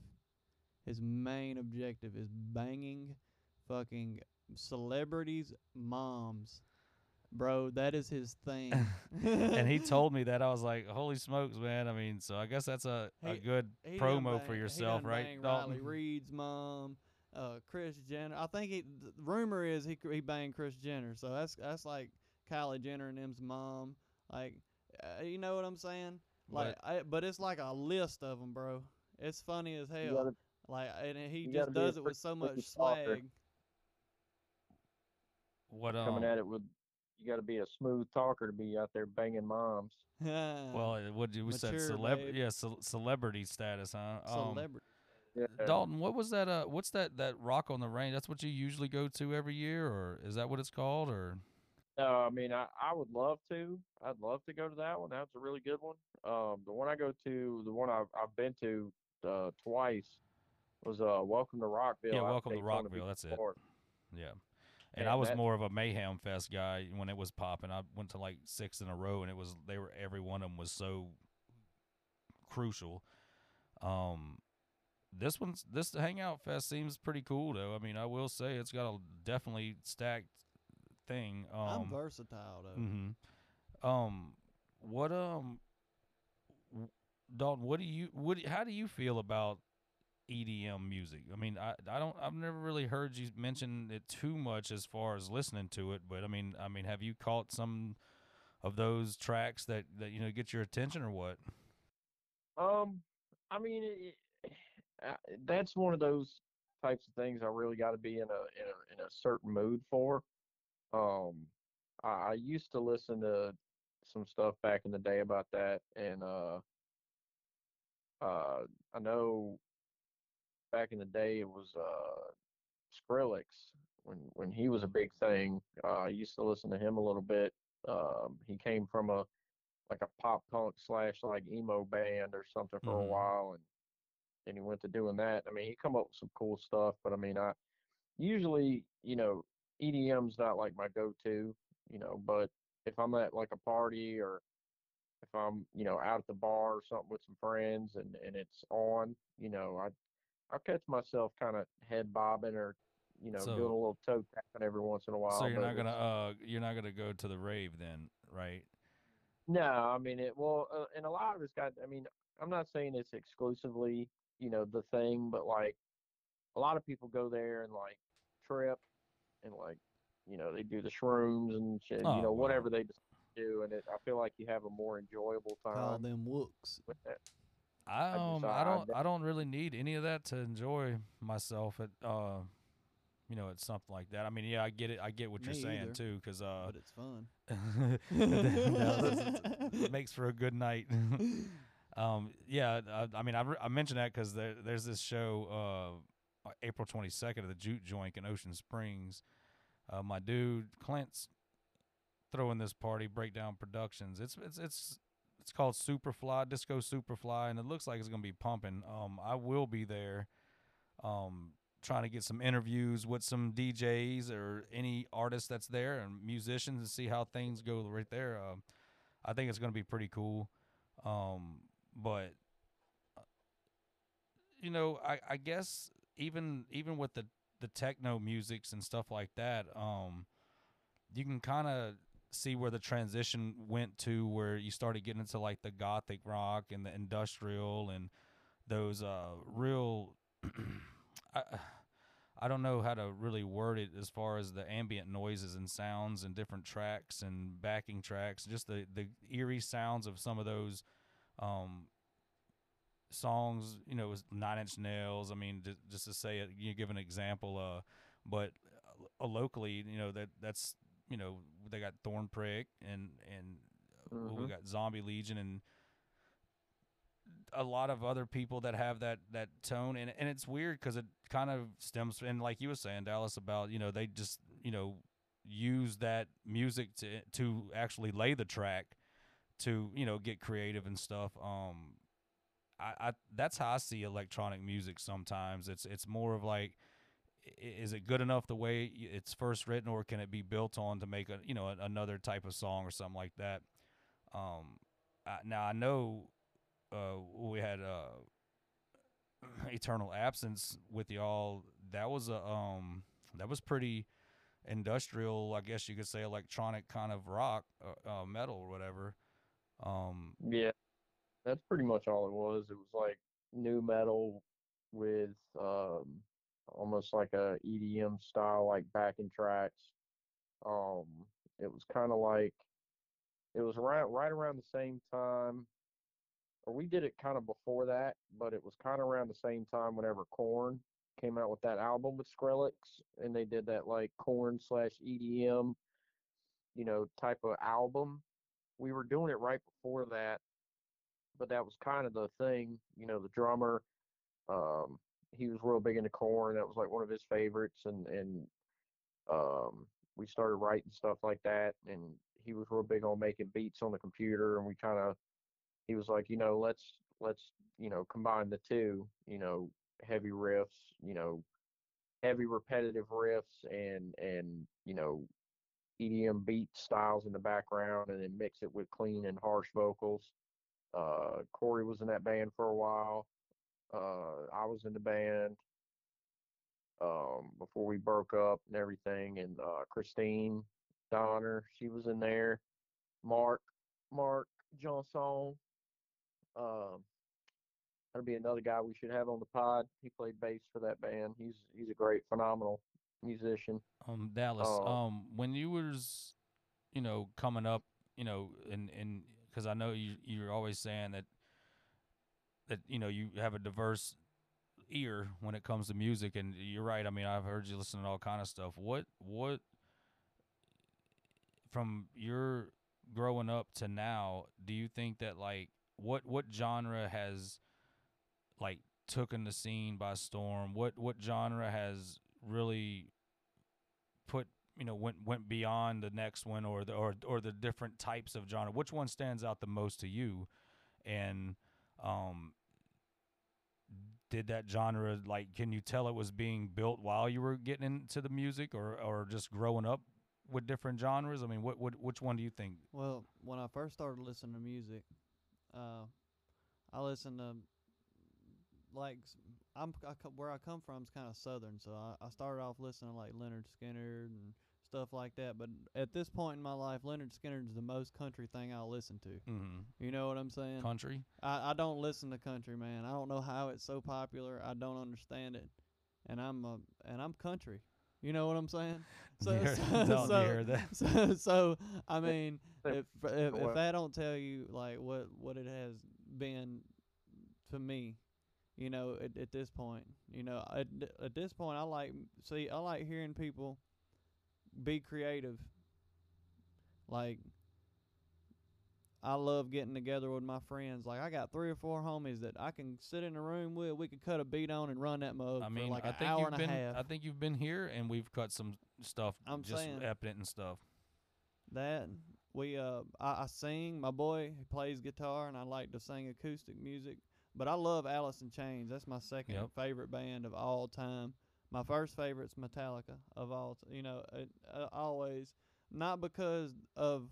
Speaker 4: his main objective is banging fucking celebrities' moms. Bro, that is his thing.
Speaker 1: and he told me that I was like, "Holy smokes, man!" I mean, so I guess that's a, a good promo for
Speaker 4: bang- he
Speaker 1: yourself, right, Dalton?
Speaker 4: Riley Reed's mom, uh, Kris Jenner. I think he. The rumor is he he banged Kris Jenner, so that's that's like Kylie Jenner and them's mom. Like, uh, you know what I'm saying? Like,
Speaker 1: But-
Speaker 4: I, but it's like a list of them, bro. It's funny as hell.
Speaker 2: gotta,
Speaker 4: like, and he just
Speaker 2: gotta be a
Speaker 4: does it with so much
Speaker 2: stalker.
Speaker 4: swag.
Speaker 1: What
Speaker 2: coming
Speaker 1: um?
Speaker 2: at it with, you got to be a smooth talker to be out there banging moms.
Speaker 1: Well, uh, what you we said,
Speaker 4: Mature,
Speaker 1: celeb,
Speaker 4: babe.
Speaker 1: yeah, ce- celebrity status, huh? Um,
Speaker 4: celebrity.
Speaker 2: Yeah.
Speaker 1: Dalton, what was that? Uh, what's that? That rock on the range? That's what you usually go to every year, or is that what it's called? Or
Speaker 2: No, I mean, I, I would love to. I'd love to go to that one. That's a really good one. Um, the one I go to, the one I've, I've been to uh, twice, was uh, Welcome to Rockville.
Speaker 1: Yeah, Welcome to Rockville,
Speaker 2: Beach,
Speaker 1: that's it.
Speaker 2: Florida.
Speaker 1: yeah, and I was
Speaker 2: that-
Speaker 1: more of a Mayhem Fest guy when it was popping. I went to like six in a row, and it was they were every one of them was so crucial. Um, this one's this Hangout Fest seems pretty cool though. I mean, I will say it's got a definitely stacked thing. Um,
Speaker 4: I'm versatile though.
Speaker 1: Mm-hmm. Um, what um, Dalton, what do you what? How do you feel about EDM music? I mean, I I don't I've never really heard you mention it too much as far as listening to it, but I mean, I mean, have you caught some of those tracks that that you know get your attention or what?
Speaker 2: Um, I mean, it, uh, that's one of those types of things I really got to be in a, in a in a certain mood for. Um, I, I used to listen to some stuff back in the day about that, and uh, uh, I know back in the day it was uh Skrillex when when he was a big thing. Uh, I used to listen to him a little bit. Um, he came from a like a pop punk slash like emo band or something for
Speaker 1: Mhm.
Speaker 2: a while, and then he went to doing that. I mean, he come up with some cool stuff, but I mean, I usually you know EDM's not like my go-to, you know, but if I'm at like a party or if I'm you know out at the bar or something with some friends and and it's on, you know, I I'll catch myself kind of head bobbing or you know
Speaker 1: So-
Speaker 2: doing a little toe tapping every once in a while.
Speaker 1: so you're not gonna uh you're not gonna go to the rave then, right?
Speaker 2: No, I mean it. Well, uh, and a lot of it's got. I mean, I'm not saying it's exclusively, you know, the thing, but like a lot of people go there and like trip and like, you know, they do the shrooms and shit,
Speaker 1: Oh,
Speaker 2: you know,
Speaker 1: well.
Speaker 2: whatever they decide do, and it. I feel like you have a more enjoyable
Speaker 4: Call
Speaker 2: time
Speaker 4: them wooks.
Speaker 2: with that.
Speaker 1: I um I
Speaker 2: I- I
Speaker 1: don't I don't really need any of that to enjoy myself at uh you know at something like that. I mean, yeah, I get it. I get what you're saying
Speaker 4: either.
Speaker 1: too, because uh,
Speaker 4: but it's fun.
Speaker 1: No, it makes for a good night. um, yeah, I, I mean, I, re- I mentioned that because there, there's this show, uh, April 22nd of the Jute Joint in Ocean Springs. Uh, my dude Clint's throwing this party, Breakdown Productions. It's it's it's it's called Superfly Disco Superfly, and it looks like it's gonna be pumping. Um, I will be there. Um, trying to get some interviews with some DJs or any artist that's there and musicians and see how things go right there. Um, I think it's to be pretty cool. Um, but uh, you know, I, I guess even even with the the techno musics and stuff like that, um, you can kind of see where the transition went to where you started getting into like the gothic rock and the industrial and those uh real I, I don't know how to really word it as far as the ambient noises and sounds and different tracks and backing tracks just the the eerie sounds of some of those um songs you know was nine inch nails. I mean just, just to say it you give an example uh but uh, locally you know that that's you know they got thorn prick and and uh, we
Speaker 2: Mhm.
Speaker 1: got zombie legion and a lot of other people that have that that tone. And and it's weird because it kind of stems and like you were saying Dallas about you know they just you know use that music to to actually lay the track to you know get creative and stuff. Um I, I that's how I see electronic music sometimes. It's it's more of like is it good enough the way it's first written or can it be built on to make a you know another type of song or something like that? Um I, now I know uh we had uh eternal absence with y'all. That was a um that was pretty industrial i guess you could say electronic kind of rock uh, uh metal or whatever. Um
Speaker 2: Yeah, that's pretty much all it was. It was like nu metal with um almost like a EDM style, like backing tracks. Um, it was kind of like it was right right around the same time, or we did it kind of before that, but it was kind of around the same time whenever Korn came out with that album with Skrillex, and they did that like Korn slash EDM, you know, type of album. We were doing it right before that, but that was kind of the thing, you know, the drummer, um, he was real big into Korn. That was like one of his favorites, and and um, we started writing stuff like that. And he was real big on making beats on the computer, and we kind of, he was like, you know, let's let's you know combine the two, you know, heavy riffs, you know, heavy repetitive riffs, and and you know, EDM beat styles in the background, and then mix it with clean and harsh vocals. Uh, Corey was in that band for a while. Uh, I was in the band um, before we broke up and everything, and uh, Christine Donner, she was in there. Mark, Mark Johnson, um, that'll be another guy we should have on the pod. He played bass for that band. He's he's a great, phenomenal musician.
Speaker 1: um dallas
Speaker 2: Oh.
Speaker 1: um when you was you know coming up you know and and because i know you you're always saying that that you know you have a diverse ear when it comes to music and you're right i mean i've heard you listen to all kind of stuff. What what from your growing up to now do you think that like what what genre has like taken the scene by storm? What what genre has really put you know went went beyond the next one or the or or the different types of genre? Which one stands out the most to you? And um did that genre like can you tell it was being built while you were getting into the music or or just growing up with different genres? I mean what, what which one do you think?
Speaker 4: Well, when I first started listening to music, uh, I listened to like I'm I, where I come from is kind of southern, so I, I started off listening to like Lynyrd Skynyrd and stuff like that. But at this point in my life, Lynyrd Skynyrd is the most country thing I'll listen to.
Speaker 1: mm-hmm.
Speaker 4: You know what I'm saying?
Speaker 1: country
Speaker 4: I, I don't listen to country, man. I don't know how it's so popular. I don't understand it, and I'm a and I'm country. You know what I'm saying? So
Speaker 1: You heard-
Speaker 4: so,
Speaker 1: don't
Speaker 4: so,
Speaker 1: hear that?
Speaker 4: so, so I mean, if if,
Speaker 2: what?
Speaker 4: if that don't tell you like what what it has been to me, you know, at, at this point, you know, at, at this point, I like see, I like hearing people be creative. Like, I love getting together with my friends. Like, I got three or four homies that I can sit in a room with. We could cut a beat on and run that mug
Speaker 1: i
Speaker 4: for
Speaker 1: mean
Speaker 4: like
Speaker 1: i
Speaker 4: an
Speaker 1: think
Speaker 4: hour
Speaker 1: you've
Speaker 4: and
Speaker 1: been
Speaker 4: a half.
Speaker 1: i think you've been here and we've cut some stuff
Speaker 4: I'm
Speaker 1: just
Speaker 4: saying.
Speaker 1: evident and stuff
Speaker 4: That we uh I, I sing. My boy he plays guitar, and I like to sing acoustic music. But I love Alice in Chains. That's my second
Speaker 1: Yep.
Speaker 4: favorite band of all time. My first favorite's Metallica of all. T- you know, it, uh, always not because of.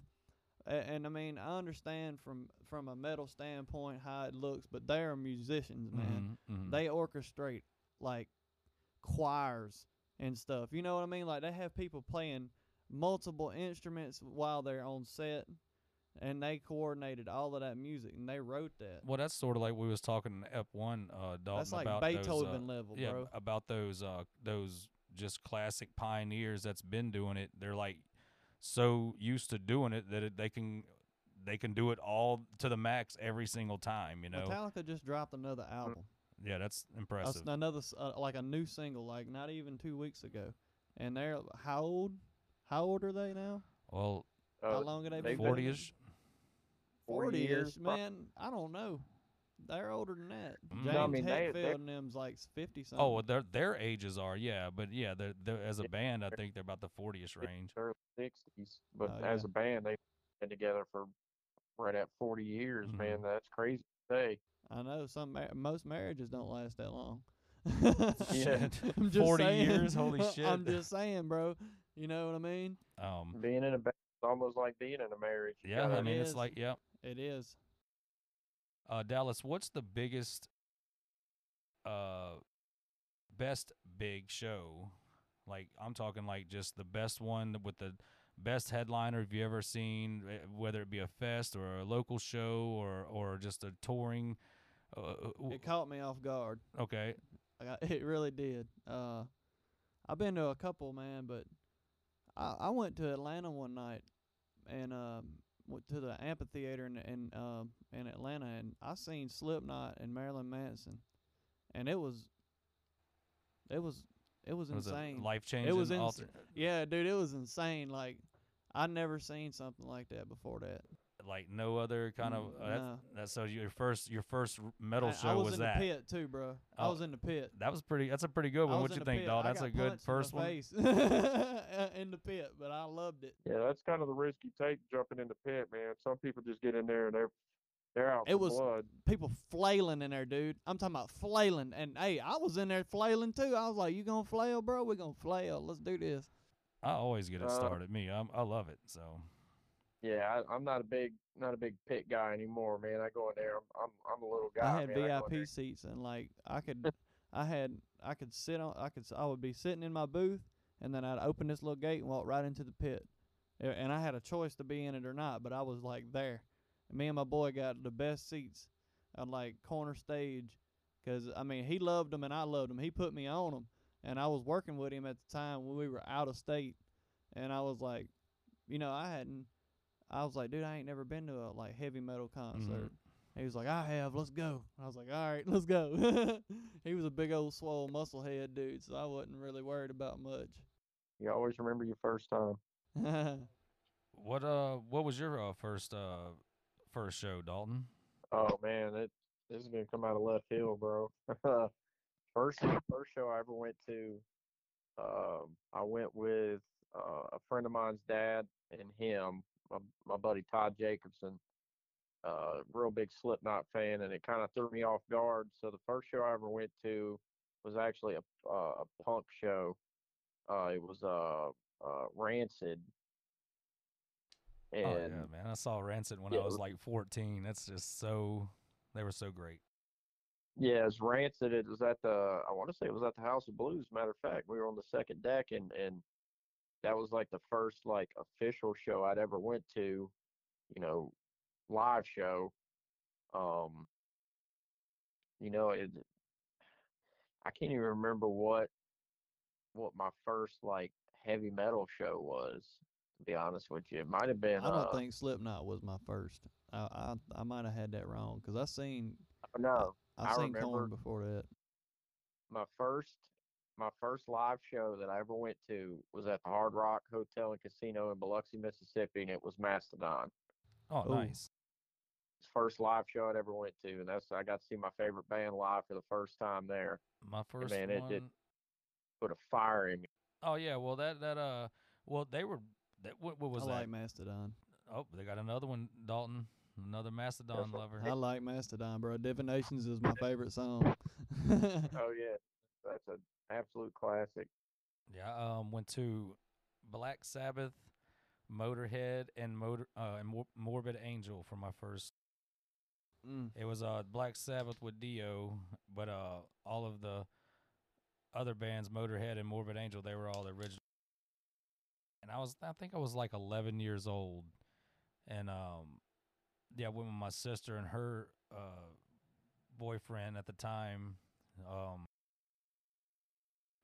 Speaker 4: a- And I mean, I understand from from a metal standpoint how it looks, but they are musicians, man.
Speaker 1: Mhm, mhm.
Speaker 4: They orchestrate like choirs and stuff. You know what I mean? Like they have people playing multiple instruments while they're on set, and they coordinated all of that music and they wrote that.
Speaker 1: Well, that's sort of like we was talking in F one, uh, Dalton
Speaker 4: That's like
Speaker 1: about those, uh,
Speaker 4: Beethoven level,
Speaker 1: yeah,
Speaker 4: bro.
Speaker 1: about those uh those just classic pioneers that's been doing it. They're like so used to doing it that it, they can they can do it all to the max every single time. You know,
Speaker 4: Metallica just dropped another album.
Speaker 1: yeah, that's
Speaker 4: s-
Speaker 1: impressive.
Speaker 4: another s- uh, like a new single, like not even two weeks ago. And they're how old? How old are they now?
Speaker 1: Well,
Speaker 4: how
Speaker 2: Uh,
Speaker 4: long have they been?
Speaker 2: been-
Speaker 1: forty ish.
Speaker 2: 40 years,
Speaker 4: ish, man. I don't know. They're older than that.
Speaker 1: Mm.
Speaker 4: James
Speaker 1: No, I
Speaker 2: mean,
Speaker 4: Hetfield
Speaker 2: they-
Speaker 4: and them's like fifty something.
Speaker 1: Oh, well, their their ages are yeah, but yeah, they're, they're as a band, I think they're about the forty ish range.
Speaker 2: early sixties, but
Speaker 4: Oh,
Speaker 2: as
Speaker 4: yeah.
Speaker 2: a band, they've been together for right at forty years.
Speaker 1: Mhm.
Speaker 2: Man, that's crazy to say.
Speaker 4: I know some mar- most marriages don't last that long.
Speaker 2: Yeah.
Speaker 4: I'm just
Speaker 1: 40
Speaker 4: saying.
Speaker 1: years? Holy shit.
Speaker 4: I'm just saying, bro. You know what I mean?
Speaker 1: Um,
Speaker 2: Being in a band is almost like being in a marriage. You
Speaker 1: yeah,
Speaker 2: gotta-
Speaker 1: I mean, it's like yeah.
Speaker 4: It is.
Speaker 1: Uh, Dallas, what's the biggest, uh, best big show? Like I'm talking like just the best one with the best headliner have you ever seen, eh, whether it be a fest or a local show or or just a touring. Uh,
Speaker 4: It caught me off guard.
Speaker 1: okay,
Speaker 4: Like, I- it really did. Uh, I've been to a couple, man, but I, I went to Atlanta one night and um, went to the amphitheater in in um in Atlanta, and I seen Slipknot and Marilyn Manson, and it was it was it was
Speaker 1: was
Speaker 4: insane.
Speaker 1: life changing?
Speaker 4: It was ins- yeah, dude, it was insane. Like I never seen something like that before. That
Speaker 1: like no other kind of
Speaker 4: Mm,
Speaker 1: uh, that's,
Speaker 4: no.
Speaker 1: that's so your first your first r- metal
Speaker 4: I,
Speaker 1: show
Speaker 4: I was, in
Speaker 1: that
Speaker 4: the pit too, bro. I
Speaker 1: Oh,
Speaker 4: was in the pit.
Speaker 1: that was pretty that's a pretty good
Speaker 4: I
Speaker 1: one
Speaker 4: was
Speaker 1: what
Speaker 4: in
Speaker 1: you
Speaker 4: the
Speaker 1: think
Speaker 4: pit.
Speaker 1: dog
Speaker 4: I
Speaker 1: that's
Speaker 4: got
Speaker 1: a good
Speaker 4: punched in the
Speaker 1: first one
Speaker 4: face in the pit, but I loved it.
Speaker 2: Yeah, that's kind of the risk you take jumping in the pit, man. Some people just get in there and they're they're out
Speaker 4: It
Speaker 2: for
Speaker 4: was-
Speaker 2: blood.
Speaker 4: People flailing in there, dude. I'm talking about flailing, and hey, I was in there flailing too. I was like, "You gonna flail, bro? We gonna flail. Let's do this."
Speaker 1: i always get it
Speaker 2: Uh,
Speaker 1: started me I'm, i love it so
Speaker 2: Yeah, I, I'm not a big not a big pit guy anymore, man. I go in there. I'm I'm, I'm a little guy.
Speaker 4: I had
Speaker 2: man. I go in there.
Speaker 4: VIP seats, and like I could, I had, I could sit on, I could, I would be sitting in my booth, and then I'd open this little gate and walk right into the pit, and I had a choice to be in it or not, but I was like there. And me and my boy got the best seats on like corner stage, 'cause I mean he loved them and I loved them. He put me on them, and I was working with him at the time when we were out of state, and I was like, you know, I hadn't. I was like, dude, I ain't never been to a like heavy metal concert. He was like, I have, let's go. I was like, all right, let's go. he was a big old swole muscle head dude, so I wasn't really worried about much.
Speaker 2: You always remember your first time.
Speaker 1: what uh what was your uh, first uh first show dalton
Speaker 2: Oh man, it this is gonna come out of left field, bro. first first show I ever went to, um, I went with uh, a friend of mine's dad and him, my, my buddy Todd Jacobson. Uh, real big Slipknot fan, and it kind of threw me off guard. So the first show I ever went to was actually a uh, a punk show. Uh, it was uh, uh, Rancid. And
Speaker 1: oh yeah man i saw rancid when
Speaker 2: Yeah,
Speaker 1: i was like 14 that's just so they were so great
Speaker 2: Yeah, it's Rancid. It was at the I want to say it was at the House of Blues. Matter of fact, we were on the second deck, and and that was like the first like official show I'd ever went to, you know, live show. Um, you know, it. I can't even remember what what my first like heavy metal show was. To be honest with you, it might have been.
Speaker 4: I don't
Speaker 2: uh,
Speaker 4: think Slipknot was my first. I I, I might have had that wrong because I seen
Speaker 2: No,
Speaker 4: I
Speaker 2: I
Speaker 4: seen
Speaker 2: remember-
Speaker 4: before that.
Speaker 2: my first my first live show that I ever went to was at the Hard Rock Hotel and Casino in Biloxi, Mississippi, and it was Mastodon.
Speaker 1: oh
Speaker 4: Ooh.
Speaker 1: nice
Speaker 2: It's first live show I'd ever went to, and that's I got to see my favorite band live for the first time there.
Speaker 1: my first
Speaker 2: man, it
Speaker 1: one
Speaker 2: did- Put a fire in me.
Speaker 1: oh yeah well that that uh well they were that what, what was
Speaker 4: I
Speaker 1: that
Speaker 4: like Mastodon.
Speaker 1: oh they got another one dalton another mastodon
Speaker 2: what-
Speaker 1: lover
Speaker 4: I like Mastodon, bro. Divinations is my favorite song.
Speaker 2: Oh yeah, that's an absolute classic.
Speaker 1: Yeah, I um, went to Black Sabbath, Motorhead, and Motor uh, and Mor- Morbid Angel for my first.
Speaker 4: mm.
Speaker 1: It was uh Black Sabbath with Dio, but uh all of the other bands, Motorhead and Morbid Angel, they were all the original. and I was I think I was like 11 years old, and um, yeah, I went with my sister and her uh boyfriend at the time, um,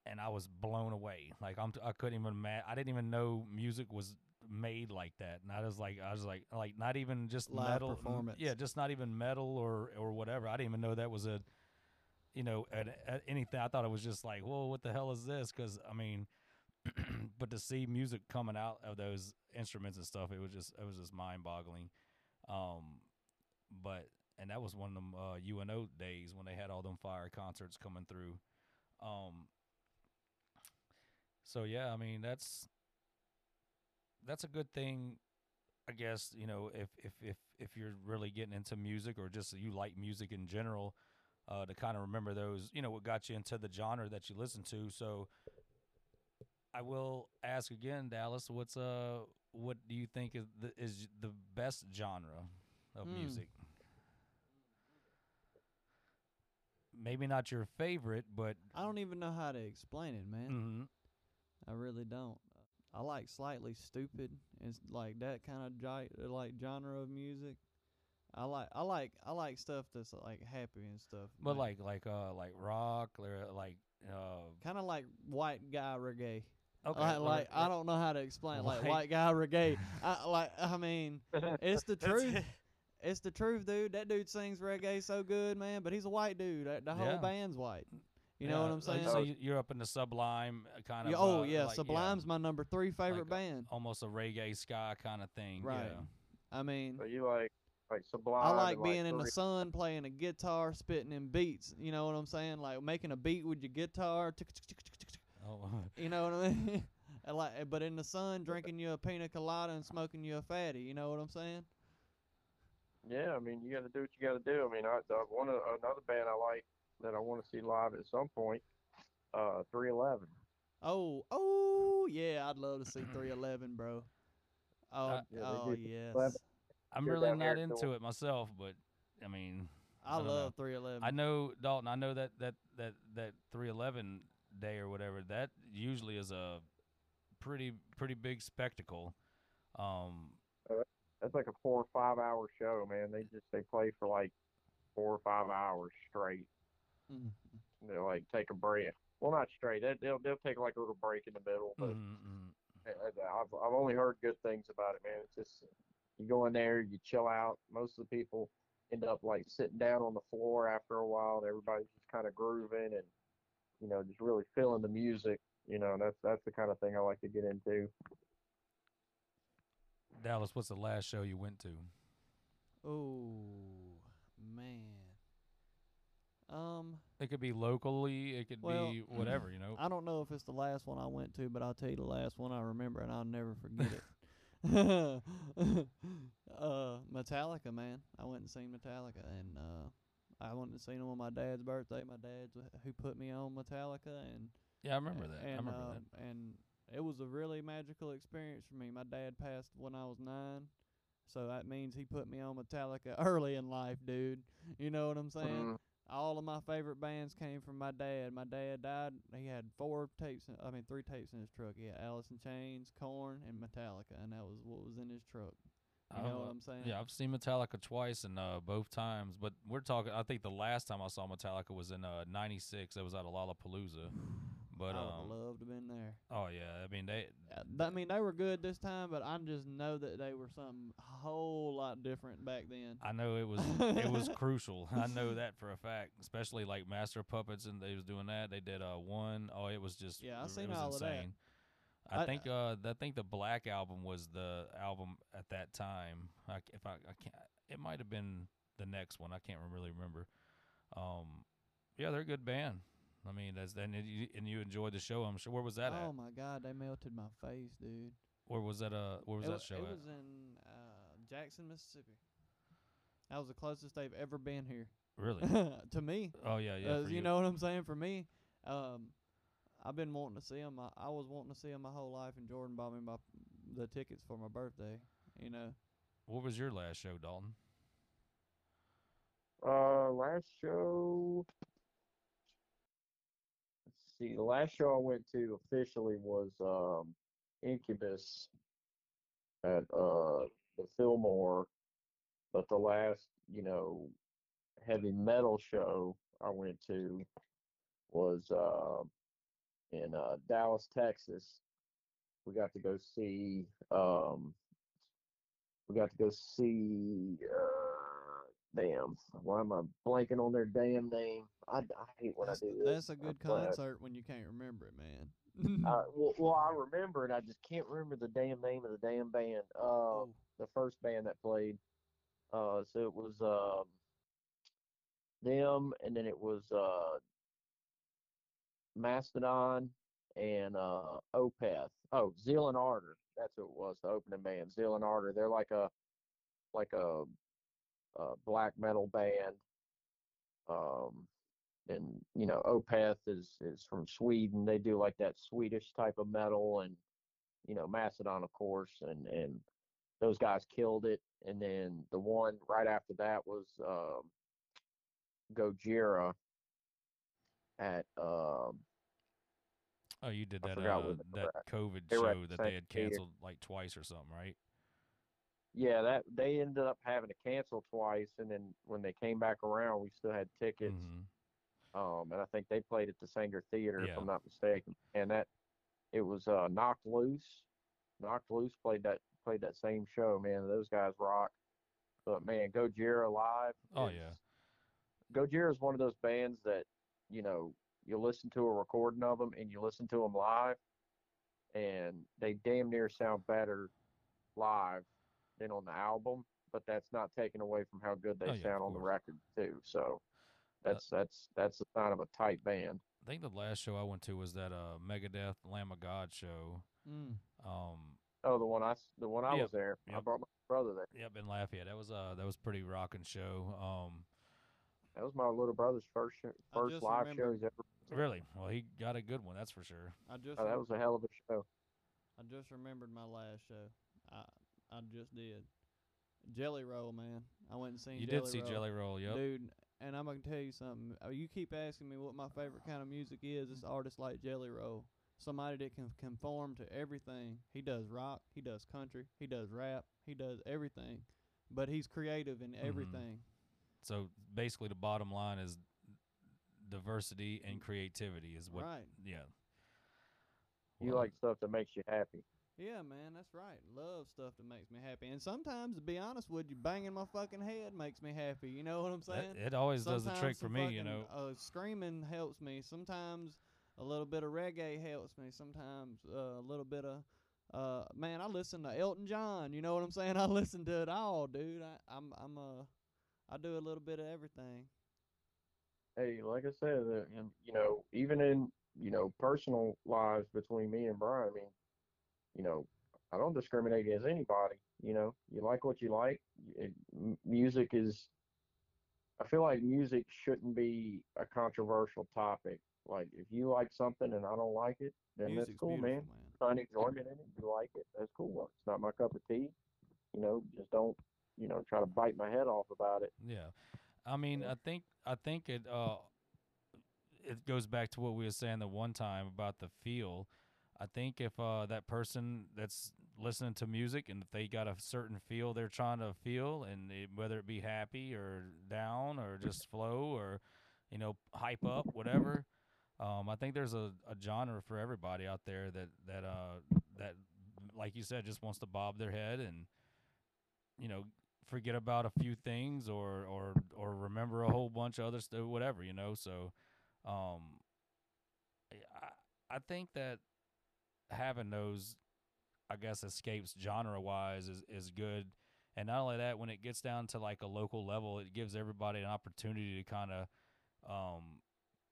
Speaker 1: and I was blown away. Like I'm, I couldn't even ma- I didn't even know music was made like that, and I was like, I was like, like not even just
Speaker 4: Live
Speaker 1: metal,
Speaker 4: performance.
Speaker 1: yeah, just not even metal or or whatever. I didn't even know that was a, you know, an, a, anything. I thought it was just like, whoa, what the hell is this? Because I mean, but to see music coming out of those instruments and stuff, it was just it was just mind boggling. Um, but and that was one of them uh, UNO days when they had all them fire concerts coming through. Um, so yeah, I mean that's that's a good thing, I guess. You know, if if if if you're really getting into music or just you like music in general, uh, to kind of remember those, you know, what got you into the genre that you listen to. So I will ask again, Dallas, what's uh what do you think is the is the best genre of
Speaker 4: Hmm.
Speaker 1: music? Maybe not your favorite, but
Speaker 4: I don't even know how to explain it, man.
Speaker 1: mhm.
Speaker 4: I really don't. I like Slightly Stoopid and like that kind of gi- like genre of music. I like I like I like stuff that's like happy and stuff.
Speaker 1: but like like uh like rock or like uh
Speaker 4: kind of like white guy reggae.
Speaker 1: okay
Speaker 4: like, like I don't know how to explain like
Speaker 1: White-
Speaker 4: white guy reggae. I like I mean it's the truth. It's the truth, dude. That dude sings reggae so good, man. But he's a white dude. The whole
Speaker 1: Yeah.
Speaker 4: band's white. You know
Speaker 1: yeah,
Speaker 4: what I'm saying?
Speaker 1: So you- you're up in the Sublime uh, kind of.
Speaker 4: Yeah, oh
Speaker 1: uh,
Speaker 4: yeah,
Speaker 1: like,
Speaker 4: Sublime's my number three favorite
Speaker 1: Like,
Speaker 4: band.
Speaker 1: almost a reggae ska kind of thing.
Speaker 4: Right.
Speaker 1: Yeah.
Speaker 4: I mean,
Speaker 2: So you like like Sublime?
Speaker 4: I
Speaker 2: and,
Speaker 4: like being in the
Speaker 2: Three-
Speaker 4: sun, playing a guitar, spitting in beats. You know what I'm saying? Like making a beat with your guitar. tick, tick, tick, tick, tick, tick.
Speaker 1: Oh,
Speaker 4: You know what I mean? And like, but in the sun, drinking you a pina colada and smoking you a fatty. You know what I'm saying?
Speaker 2: Yeah, I mean you got to do what you got to do. I mean, I the, one of another band I like that I want to see live at some point, uh, 311.
Speaker 4: Oh, oh yeah, I'd love to see 311, bro. Oh,
Speaker 1: Uh,
Speaker 2: Yeah,
Speaker 4: oh yes,
Speaker 2: 311.
Speaker 1: I'm
Speaker 2: You're
Speaker 1: really not into
Speaker 2: so-
Speaker 1: it myself, but I mean,
Speaker 4: I
Speaker 1: don't
Speaker 4: love 311.
Speaker 1: I know Dalton. I know that that that that 311 day or whatever that usually is a pretty pretty big spectacle. Um,
Speaker 2: That's like a four or five hour show, man. They just they play for like four or five hours straight.
Speaker 4: Mm.
Speaker 2: They'll like take a break. Well, not straight. They, they'll they'll take like a little break in the middle. But
Speaker 1: mm, mm.
Speaker 2: I- I've I've only heard good things about it, man. It's just you go in there, you chill out. Most of the people end up like sitting down on the floor after a while, and everybody's just kind of grooving and you know just really feeling the music. You know, that's that's the kind of thing I like to get into.
Speaker 1: Dallas, what's the last show you went to?
Speaker 4: Oh man. Um,
Speaker 1: It could be locally. It could
Speaker 4: Well,
Speaker 1: be whatever. You know.
Speaker 4: I don't know if it's the last one I went to, but I'll tell you the last one I remember, and I'll never forget it. uh, Metallica, man. I went and seen Metallica, and uh, I went and seen them on my dad's birthday. My dad's who put me on Metallica, and
Speaker 1: Yeah, I remember that.
Speaker 4: And,
Speaker 1: I remember
Speaker 4: uh,
Speaker 1: that.
Speaker 4: And it was a really magical experience for me. My dad passed when I was nine, so that means he put me on Metallica early in life, dude. You know what I'm saying? All of my favorite bands came from my dad. My dad died. He had four tapes. In, I mean, three tapes in his truck. He had Alice in Chains, Korn, and Metallica, and that was what was in his truck. You know
Speaker 1: Uh,
Speaker 4: what I'm saying?
Speaker 1: Yeah, I've seen Metallica twice and uh, both times, but we're talking. I think the last time I saw Metallica was in uh, '96. It was at a Lollapalooza. But
Speaker 4: I would
Speaker 1: um,
Speaker 4: love to been there.
Speaker 1: oh yeah, I mean they.
Speaker 4: Uh, I mean, they were good this time, but I just know that they were something a whole lot different back then.
Speaker 1: I know it was it was crucial. I know that for a fact. Especially like Master Puppets and they was doing that. They did uh one. Oh, it was just
Speaker 4: Yeah, I seen
Speaker 1: was
Speaker 4: all of that.
Speaker 1: I,
Speaker 4: I-
Speaker 1: think uh I think the Black album was the album at that time. I, c- if I I can't, it might have been the next one. I can't really remember. Um, yeah, they're a good band. I mean, that's and you, and you enjoyed the show. I'm sure. Where was that
Speaker 4: oh
Speaker 1: at?
Speaker 4: my God, they melted my face, dude.
Speaker 1: Where was that? Uh, where was
Speaker 4: it,
Speaker 1: that
Speaker 4: wa-
Speaker 1: show
Speaker 4: it
Speaker 1: at?
Speaker 4: was in uh, Jackson, Mississippi. That was the closest they've ever been here
Speaker 1: really?
Speaker 4: to me.
Speaker 1: Oh yeah, yeah.
Speaker 4: Uh,
Speaker 1: for
Speaker 4: you, know what I'm saying? For me, um, I've been wanting to see them. I, I was wanting to see them my whole life, and Jordan bought me my the tickets for my birthday. You know,
Speaker 1: What was your last show, Dalton?
Speaker 2: Uh, last show. See. The last show I went to officially was um Incubus at uh the Fillmore, but the last you know heavy metal show I went to was uh, in uh, Dallas, Texas. We got to go see. Um, we got to go see. Uh, damn, why am I blanking on their damn name? I, I hate when
Speaker 4: That's,
Speaker 2: I do this.
Speaker 4: that's a good
Speaker 2: I'm glad.
Speaker 4: concert when you can't remember it, man.
Speaker 2: Uh, well, well, I remember it. I just can't remember the damn name of the damn band. Uh,
Speaker 4: Oh,
Speaker 2: the first band that played. Uh, so it was um, them, and then it was uh, Mastodon and uh, Opeth. Oh, Zeal and Ardor. That's what it was. The opening band, Zeal and Ardor. They're like a like a, a black metal band. Um, and you know, Opeth is is from Sweden. They do like that Swedish type of metal, and you know, Mastodon, of course, and and those guys killed it. And then the one right after that was um, Gojira at um,
Speaker 1: Oh, you did that uh, that COVID
Speaker 2: They were at
Speaker 1: show that they had
Speaker 2: theater.
Speaker 1: canceled like twice or something, right?
Speaker 2: Yeah, that they ended up having to cancel twice, and then when they came back around, we still had tickets.
Speaker 1: Mhm.
Speaker 2: Um, and I think they played at the Saenger Theater,
Speaker 1: Yeah.
Speaker 2: if I'm not mistaken. And that it was uh, Knocked Loose. Knocked Loose played that played that same show. Man, those guys rock. But man, Gojira live.
Speaker 1: Oh, yeah.
Speaker 2: Gojira is one of those bands that you know you listen to a recording of them and you listen to them live, and they damn near sound better live than on the album. But that's not taken away from how good they
Speaker 1: Oh, yeah,
Speaker 2: sound on the record too. So
Speaker 1: Uh,
Speaker 2: that's that's that's the sign of a tight band.
Speaker 1: I think the last show I went to was that uh Megadeth Lamb of God show.
Speaker 4: mm.
Speaker 1: Um,
Speaker 2: Oh, the one I the one I
Speaker 1: Yep,
Speaker 2: was there. I brought my brother there.
Speaker 1: yep, in Lafayette. That was uh that was pretty rocking show. Um,
Speaker 2: That was my little brother's first sh- first
Speaker 4: just
Speaker 2: live show he's ever.
Speaker 1: really, well, he got a good one, that's for sure.
Speaker 4: I just
Speaker 2: Oh, that was a hell of a show.
Speaker 4: I just remembered my last show. I I just did. Jelly Roll, man. I went and seen.
Speaker 1: You
Speaker 4: Jelly
Speaker 1: did see
Speaker 4: Roll.
Speaker 1: Jelly Roll, yep.
Speaker 4: Dude, and I'm gonna tell you something. Uh, You keep asking me what my favorite kind of music is. It's artists like Jelly Roll, somebody that can conform to everything. He does rock, he does country, he does rap, he does everything, but he's creative in
Speaker 1: Mhm.
Speaker 4: everything.
Speaker 1: So basically, the bottom line is diversity and creativity is what.
Speaker 4: Right?
Speaker 1: Yeah.
Speaker 2: You
Speaker 1: Well,
Speaker 2: like stuff that makes you happy.
Speaker 4: Yeah, man, that's right. Love stuff that makes me happy, and sometimes, to be honest with you, banging my fucking head makes me happy. You know what I'm
Speaker 1: that-
Speaker 4: saying?
Speaker 1: it always does the trick for
Speaker 4: some
Speaker 1: me, you know.
Speaker 4: Uh, screaming helps me. Sometimes a little bit of reggae helps me. Sometimes uh, a little bit of uh, man, I listen to Elton John. You know what I'm saying? I listen to it all, dude. I, I'm I'm uh I do a little bit of everything.
Speaker 2: Hey, like I said, uh, you know, even in you know personal lives between me and Brian, I mean, you know, I don't discriminate against anybody. You know, you like what you like. It, music is. I feel like music shouldn't be a controversial topic. Like, if you like something and I don't like it, then
Speaker 4: Music's
Speaker 2: that's cool, man.
Speaker 4: man.
Speaker 2: Find enjoyment in it. You like it. That's cool. Well, It's not my cup of tea. You know, just don't, you know, try to bite my head off about it.
Speaker 1: Yeah, I mean. I think I think it uh it goes back to what we were saying the one time about the feel. I think if uh that person that's listening to music and if they got a certain feel they're trying to feel, and it, whether it be happy or down or just flow or you know hype up, whatever. Um, I think there's a, a genre for everybody out there that that uh that like you said just wants to bob their head and you know forget about a few things or or or remember a whole bunch of other stuff whatever you know so um I, I think that having those i guess escapes genre wise is is good. And not only that when it gets down to like a local level it gives everybody an opportunity to kind of um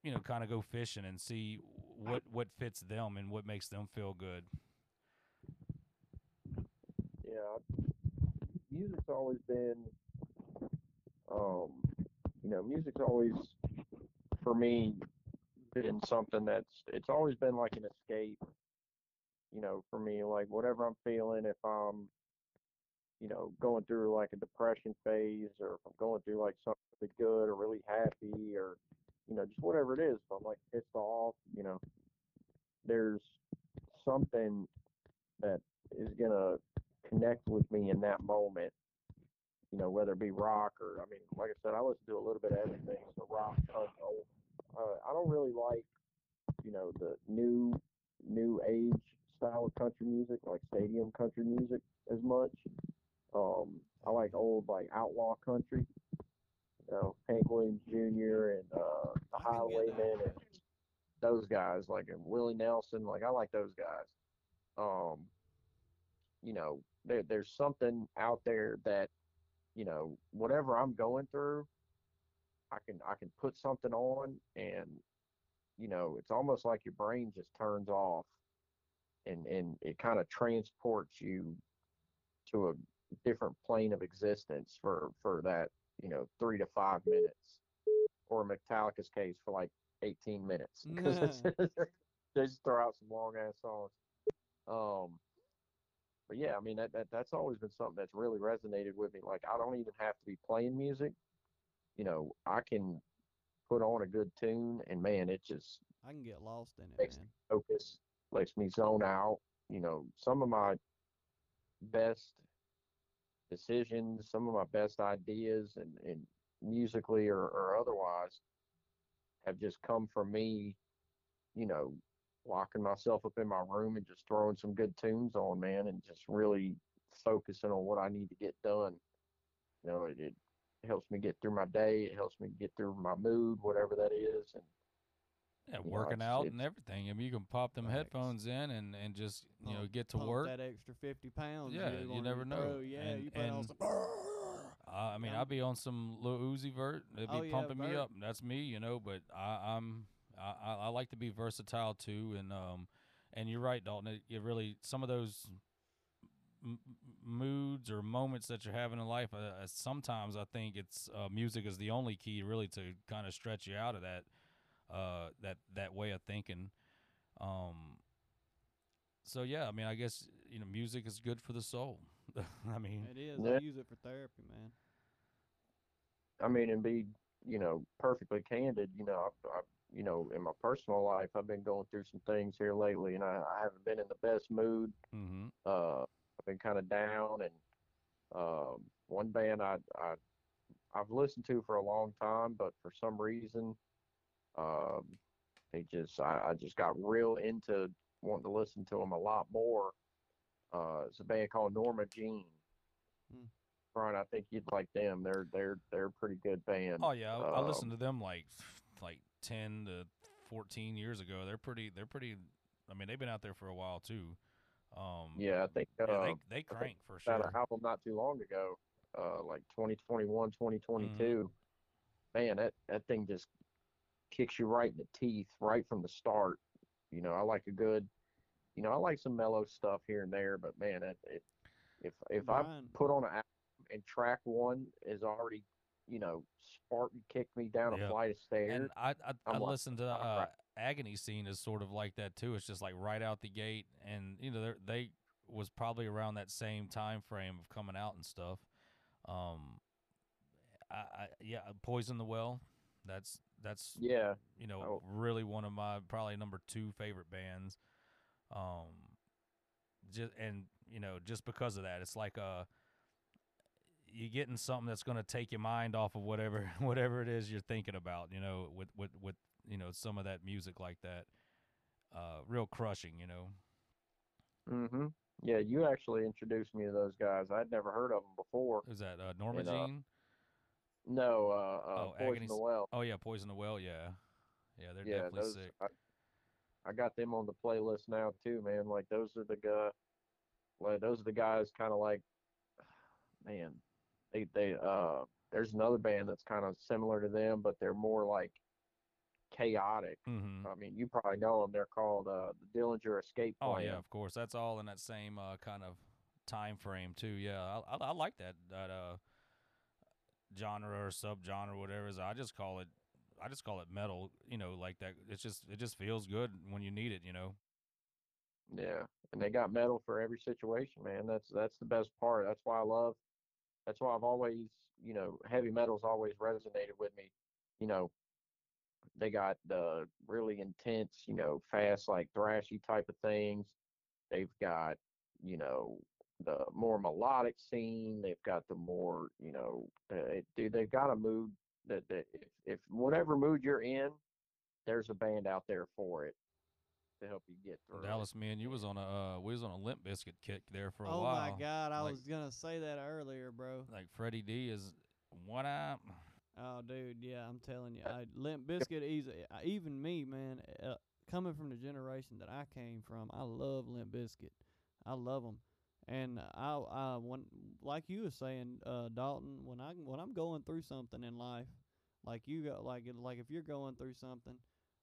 Speaker 1: you know kind of go fishing and see what what fits them and what makes them feel good.
Speaker 2: Yeah, music's always been, um, you know, music's always, for me, been something that's, it's always been like an escape, you know, for me, like whatever I'm feeling, if I'm, you know, going through like a depression phase or if I'm going through like something good or really happy or, you know, just whatever it is, if I'm like pissed off, you know, there's something that is gonna connect with me in that moment. You know, whether it be rock or I mean, like I said, I listen to a little bit of everything. So rock. Uh, I don't really like, you know, the new new age style of country music, like stadium country music, as much. Um, I like old like outlaw country. You know, Hank Williams Jr. and uh, the
Speaker 4: I can get that.
Speaker 2: Highwaymen and those guys, like and Willie Nelson. Like I like those guys. Um, you know, there there's something out there that, you know, whatever I'm going through, I can I can put something on and you know, it's almost like your brain just turns off and and it kind of transports you to a different plane of existence for for that, you know, 3 to 5 minutes or Metallica's case for like 18 minutes because they just throw out some long ass songs. Um but yeah, I mean that, that that's always been something that's really resonated with me. Like I don't even have to be playing music. You know, I can put on a good tune and man, it just
Speaker 4: I can get lost in it, man.
Speaker 2: focus, lets me zone out. You know, some of my best decisions, some of my best ideas and, and musically or, or otherwise have just come from me, you know, locking myself up in my room and just throwing some good tunes on, man, and just really focusing on what I need to get done. You know, it, it helps me get through my day. It helps me get through my mood, whatever that is. And
Speaker 1: Yeah, working out and everything. I mean, you can pop them
Speaker 4: Facts.
Speaker 1: headphones in and, and just you know get to
Speaker 4: pump
Speaker 1: work.
Speaker 4: that extra fifty pounds.
Speaker 1: Yeah,
Speaker 4: you're
Speaker 1: you never know.
Speaker 4: throw. Yeah,
Speaker 1: And-
Speaker 4: you put on some.
Speaker 1: I mean,
Speaker 4: Yeah.
Speaker 1: I'd be on some Lil Uzi Vert. It'd be
Speaker 4: Oh, yeah,
Speaker 1: pumping me up. That's me, you know. But I, I'm I, I like to be versatile too, and um, and you're right, Dalton. It, it really some of those m- m- moods or moments that you're having in life. Uh, uh, sometimes I think it's uh, music is the only key really to kind of stretch you out of that uh that that way of thinking. Um. So yeah, I mean, I guess you know, music is good for the soul. I mean,
Speaker 4: It is.
Speaker 2: Yeah.
Speaker 4: I use it for therapy, man.
Speaker 2: I mean, and be, you know, perfectly candid, you know, I, I, you know, in my personal life, I've been going through some things here lately, and I, I haven't been in the best mood.
Speaker 1: hmm
Speaker 2: Uh, I've been kind of down, and um, one band I, I, I've listened to for a long time, but for some reason, um, they just, I, I just got real into wanting to listen to them a lot more. Uh, it's a band called Norma Jean.
Speaker 4: Hmm.
Speaker 2: Brian, I think you'd like them. They're they're they're a pretty good band.
Speaker 1: Oh yeah, I, I
Speaker 2: Um,
Speaker 1: listened to them like like ten to fourteen years ago. They're pretty. They're pretty. I mean, they've been out there for a while too. Um,
Speaker 2: Yeah, I think uh,
Speaker 1: yeah, they they crank for sure.
Speaker 2: an album not too long ago, uh, like 2021, 2022.
Speaker 1: Mm-hmm.
Speaker 2: Man, that that thing just kicks you right in the teeth right from the start. You know, I like a good, you know, I like some mellow stuff here and there, but man, it, it if if I put on an album and track one is already, you know, Spartan kicked me down
Speaker 1: Yeah.
Speaker 2: a flight of stairs.
Speaker 1: And I I, I
Speaker 2: like,
Speaker 1: listened to
Speaker 2: "All
Speaker 1: uh,
Speaker 2: right."
Speaker 1: Agony Scene is sort of like that too. It's just like right out the gate, and you know they're- they was probably around that same time frame of coming out and stuff. Um, I, I yeah, Poison the Well. That's that's
Speaker 2: yeah,
Speaker 1: you know,
Speaker 2: Oh.
Speaker 1: really one of my probably number two favorite bands. Um, just and you know, just because of that, it's like uh, you're getting something that's going to take your mind off of whatever whatever it is you're thinking about. You know, with with with you know some of that music like that, uh, real crushing. You know,
Speaker 2: Mm-hmm. Yeah, you actually introduced me to those guys. I'd never heard of them before.
Speaker 1: Is that? Uh, Norma
Speaker 2: And, uh,
Speaker 1: Jean.
Speaker 2: No, uh, uh,
Speaker 1: Oh,
Speaker 2: Poison
Speaker 1: Agony's-
Speaker 2: the Well.
Speaker 1: Oh yeah, Poison the Well. Yeah, yeah, they're
Speaker 2: yeah,
Speaker 1: definitely
Speaker 2: those.
Speaker 1: sick.
Speaker 2: I, I got them on the playlist now too, man. Like those are the guy, like those are the guys, kind of like, man, they they uh. There's another band that's kind of similar to them, but they're more like chaotic.
Speaker 1: hmm
Speaker 2: I mean, you probably know them. They're called uh, the Dillinger Escape Plan.
Speaker 1: Oh yeah, of course. That's all in that same uh, kind of time frame too. Yeah, I, I, I like that that uh, genre or subgenre, whatever. is. I just call it. I just call it metal. You know, like that. It's just it just feels good when you need it. You know.
Speaker 2: Yeah, and they got metal for every situation, man. That's that's the best part. That's why I love. That's why I've always, you know, heavy metal's always resonated with me. You know, they got the really intense, you know, fast like thrashy type of things. They've got, you know, the more melodic scene. They've got the more, you know, uh, dude, they've got a mood that, that if, if whatever mood you're in, there's a band out there for it to help you get through.
Speaker 1: Dallas, me and you was on a uh, we was on a Limp Bizkit kick there for a
Speaker 4: oh
Speaker 1: while.
Speaker 4: Oh my god, I
Speaker 1: Like-
Speaker 4: was gonna say that earlier, bro.
Speaker 1: Like Freddie D is what up?
Speaker 4: Oh, dude, yeah, I'm telling you, I, Limp Bizkit, easy. Even me, man, uh, coming from the generation that I came from, I love Limp Bizkit. I love them, and I, I, when, like you were saying, uh, Dalton, when I, when I'm going through something in life, like you go, like, it- like if you're going through something,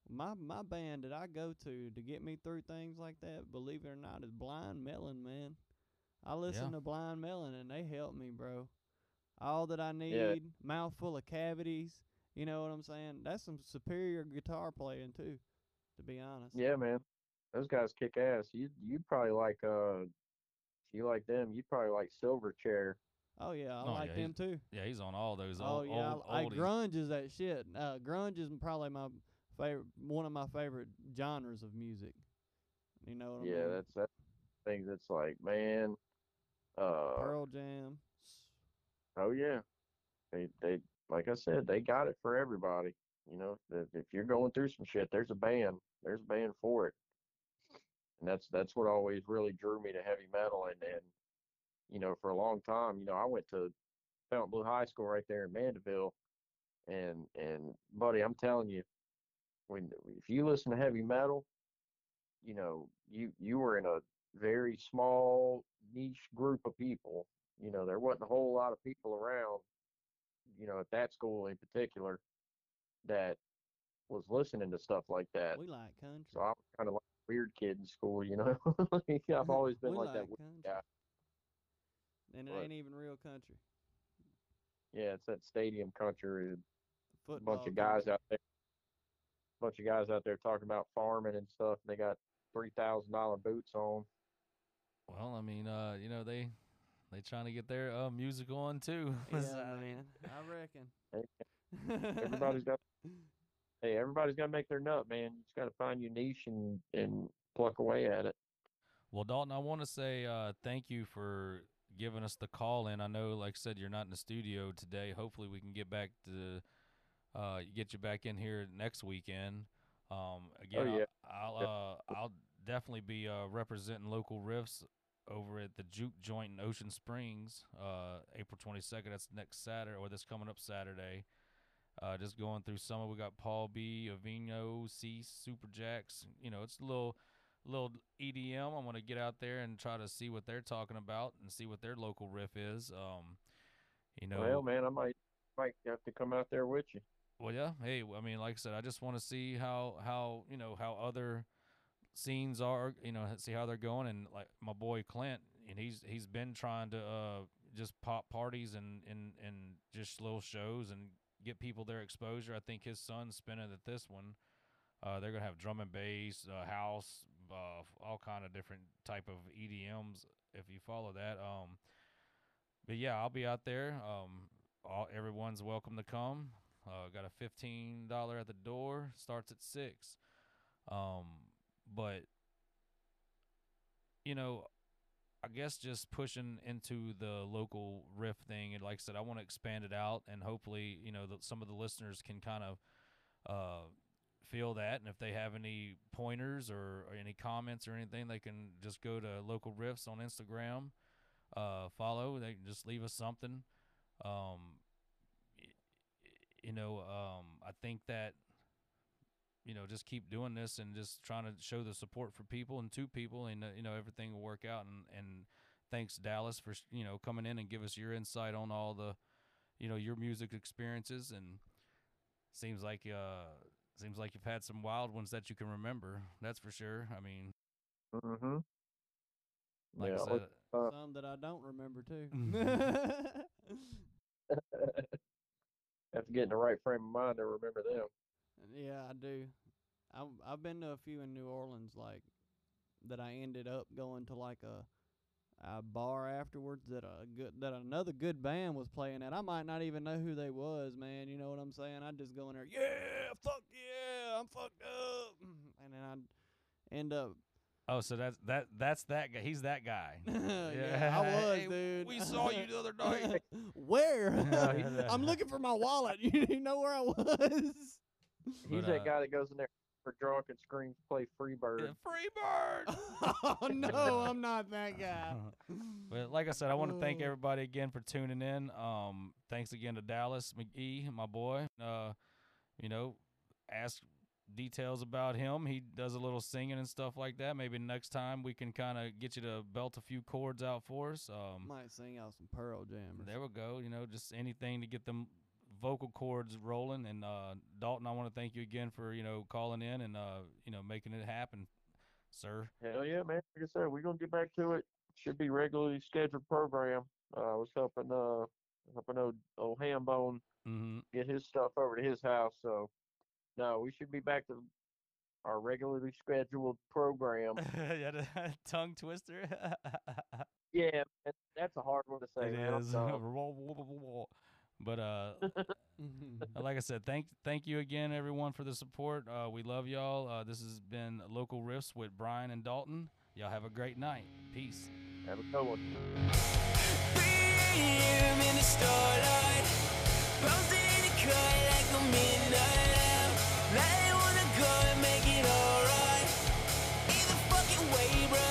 Speaker 4: my, my band that I go to to get me through things like that, believe it or not, is Blind Melon, man. I listen
Speaker 1: Yeah.
Speaker 4: to Blind Melon, and they help me, bro. All that I need,
Speaker 2: Yeah.
Speaker 4: mouthful of cavities. You know what I'm saying? That's some superior guitar playing too, to be honest.
Speaker 2: Yeah, man. Those guys kick ass. You you probably like uh if you like them, you probably like Silverchair.
Speaker 4: Oh yeah, I
Speaker 1: Oh,
Speaker 4: like
Speaker 1: yeah,
Speaker 4: them too.
Speaker 1: Yeah, he's on all those
Speaker 4: Oh
Speaker 1: old,
Speaker 4: yeah,
Speaker 1: old
Speaker 4: I, I, grunge is that shit. Uh, grunge is probably my favorite, one of my favorite genres of music. You know what I
Speaker 2: Yeah,
Speaker 4: mean?
Speaker 2: Yeah, that's that thing that's like, man, uh
Speaker 4: Pearl Jam.
Speaker 2: oh yeah. They they like I said, they got it for everybody. You know, if if you're going through some shit, there's a band. There's a band for it. And that's that's what always really drew me to heavy metal and and you know, for a long time, you know, I went to Fontainebleau High School right there in Mandeville and and buddy, I'm telling you, when if you listen to heavy metal, you know, you you were in a very small niche group of people. You know, there wasn't a whole lot of people around, you know, at that school in particular that was listening to stuff like that.
Speaker 4: We like country.
Speaker 2: So I was kind of like weird kid in school, you know. I've always been
Speaker 4: we
Speaker 2: like,
Speaker 4: like
Speaker 2: that. weird
Speaker 4: country.
Speaker 2: guy.
Speaker 4: And it
Speaker 2: But-
Speaker 4: ain't even real country.
Speaker 2: Yeah, it's that stadium country. A bunch of guys
Speaker 4: country.
Speaker 2: out there, a bunch of guys out there talking about farming and stuff. And they got three thousand dollar boots on.
Speaker 1: Well, I mean, uh, you know they they trying to get their uh, music on too.
Speaker 4: Yeah,
Speaker 1: So, I mean,
Speaker 4: man. I reckon.
Speaker 2: Everybody's got. Hey, everybody's got to make their nut, man. You just got to find your niche and and pluck away at it.
Speaker 1: Well, Dalton, I want to say uh, thank you for giving us the call in. I know, like I said, you're not in the studio today. Hopefully, we can get back to uh, get you back in here next weekend. Um, again,
Speaker 2: yeah.
Speaker 1: I'll I'll, uh, I'll definitely be uh, representing local riffs over at the Juke Joint in Ocean Springs, uh, April 22nd. That's next Saturday, or this coming up Saturday. Uh, just going through summer, we got Paul B, Avino, C, Super Jacks. You know, it's a little little EDM. I'm gonna get out there and try to see what they're talking about and see what their local riff is. Um, you know,
Speaker 2: Well, man, I might might have to come out there with you.
Speaker 1: well, yeah. Hey, I mean, like I said, I just want to see how how you know how other scenes are. You know, see how they're going. And like my boy Clint, and he's he's been trying to uh just pop parties and and and just little shows and get people their exposure. I think his son's spinning at this one. Uh, they're gonna have drum and bass, uh, house, uh, all kind of different type of EDMs if you follow that. Um, but yeah, I'll be out there. Um, all everyone's welcome to come. Uh, got a fifteen dollar at the door. Starts at six. Um, but you know, I guess just pushing into the local riff thing, and like I said, I want to expand it out, and hopefully, you know, that some of the listeners can kind of uh, feel that, and if they have any pointers or, or any comments or anything, they can just go to local riffs on Instagram, uh, follow. They can just leave us something. Um, you know, um, I think that you know just keep doing this and just trying to show the support for people and to people, and uh, you know everything will work out. And and thanks Dallas for you know coming in and give us your insight on all the you know your music experiences and seems like uh seems like you've had some wild ones that you can remember. That's for sure. I mean,
Speaker 2: Mm-hmm.
Speaker 1: like
Speaker 2: yeah,
Speaker 1: I said,
Speaker 2: Uh,
Speaker 4: Some that I don't remember too.
Speaker 2: have to get in the right frame of mind to remember them.
Speaker 4: Yeah, I do. I've I've been to a few in New Orleans, like that. I ended up going to like a a bar afterwards that a good that another good band was playing at. I might not even know who they was, man. You know what I'm saying? I'd just go in there, yeah, fuck yeah, I'm fucked up, and then I'd end up
Speaker 1: Oh, so that's that that's that guy. He's that guy.
Speaker 4: yeah, I was,
Speaker 1: Hey,
Speaker 4: dude.
Speaker 1: We saw you the other night.
Speaker 4: where?
Speaker 1: Yeah, yeah.
Speaker 4: I'm looking for my wallet. You know where I was?
Speaker 2: He's
Speaker 1: But,
Speaker 2: that
Speaker 1: uh,
Speaker 2: guy that goes in there for drunk and screams, "Play Freebird."
Speaker 1: Yeah, Free bird.
Speaker 4: oh no, I'm not that guy.
Speaker 1: But like I said, I want to thank everybody again for tuning in. Um, thanks again to Dallas Magee, my boy. Uh, you know, ask details about him. He does a little singing and stuff like that. Maybe next time we can kind of get you to belt a few chords out for us. Um,
Speaker 4: Might sing out some Pearl Jam.
Speaker 1: there we go. You know, just anything to get them vocal cords rolling. And uh, Dalton, I want to thank you again for you know calling in and uh, you know making it happen, sir.
Speaker 2: Hell yeah, man! Like I said, we're gonna get back to it. Should be regularly scheduled program. Uh, I was helping uh helping old, old Hambone
Speaker 1: Mm-hmm.
Speaker 2: get his stuff over to his house. So no, we should be back to our regularly scheduled program.
Speaker 1: tongue twister.
Speaker 2: yeah, that's a hard one to say.
Speaker 1: It
Speaker 2: man.
Speaker 1: Is.
Speaker 2: Sorry.
Speaker 1: but uh, like I said, thank thank you again, everyone, for the support. Uh, we love y'all. Uh, this has been Local Riffs with Brian and Dalton. Y'all have a great night. Peace.
Speaker 2: Have a good one.
Speaker 3: Beam in the starlight, bouncing in the cut like a midnight lamp. Now I wanna go and make it alright. Either fucking way, bro,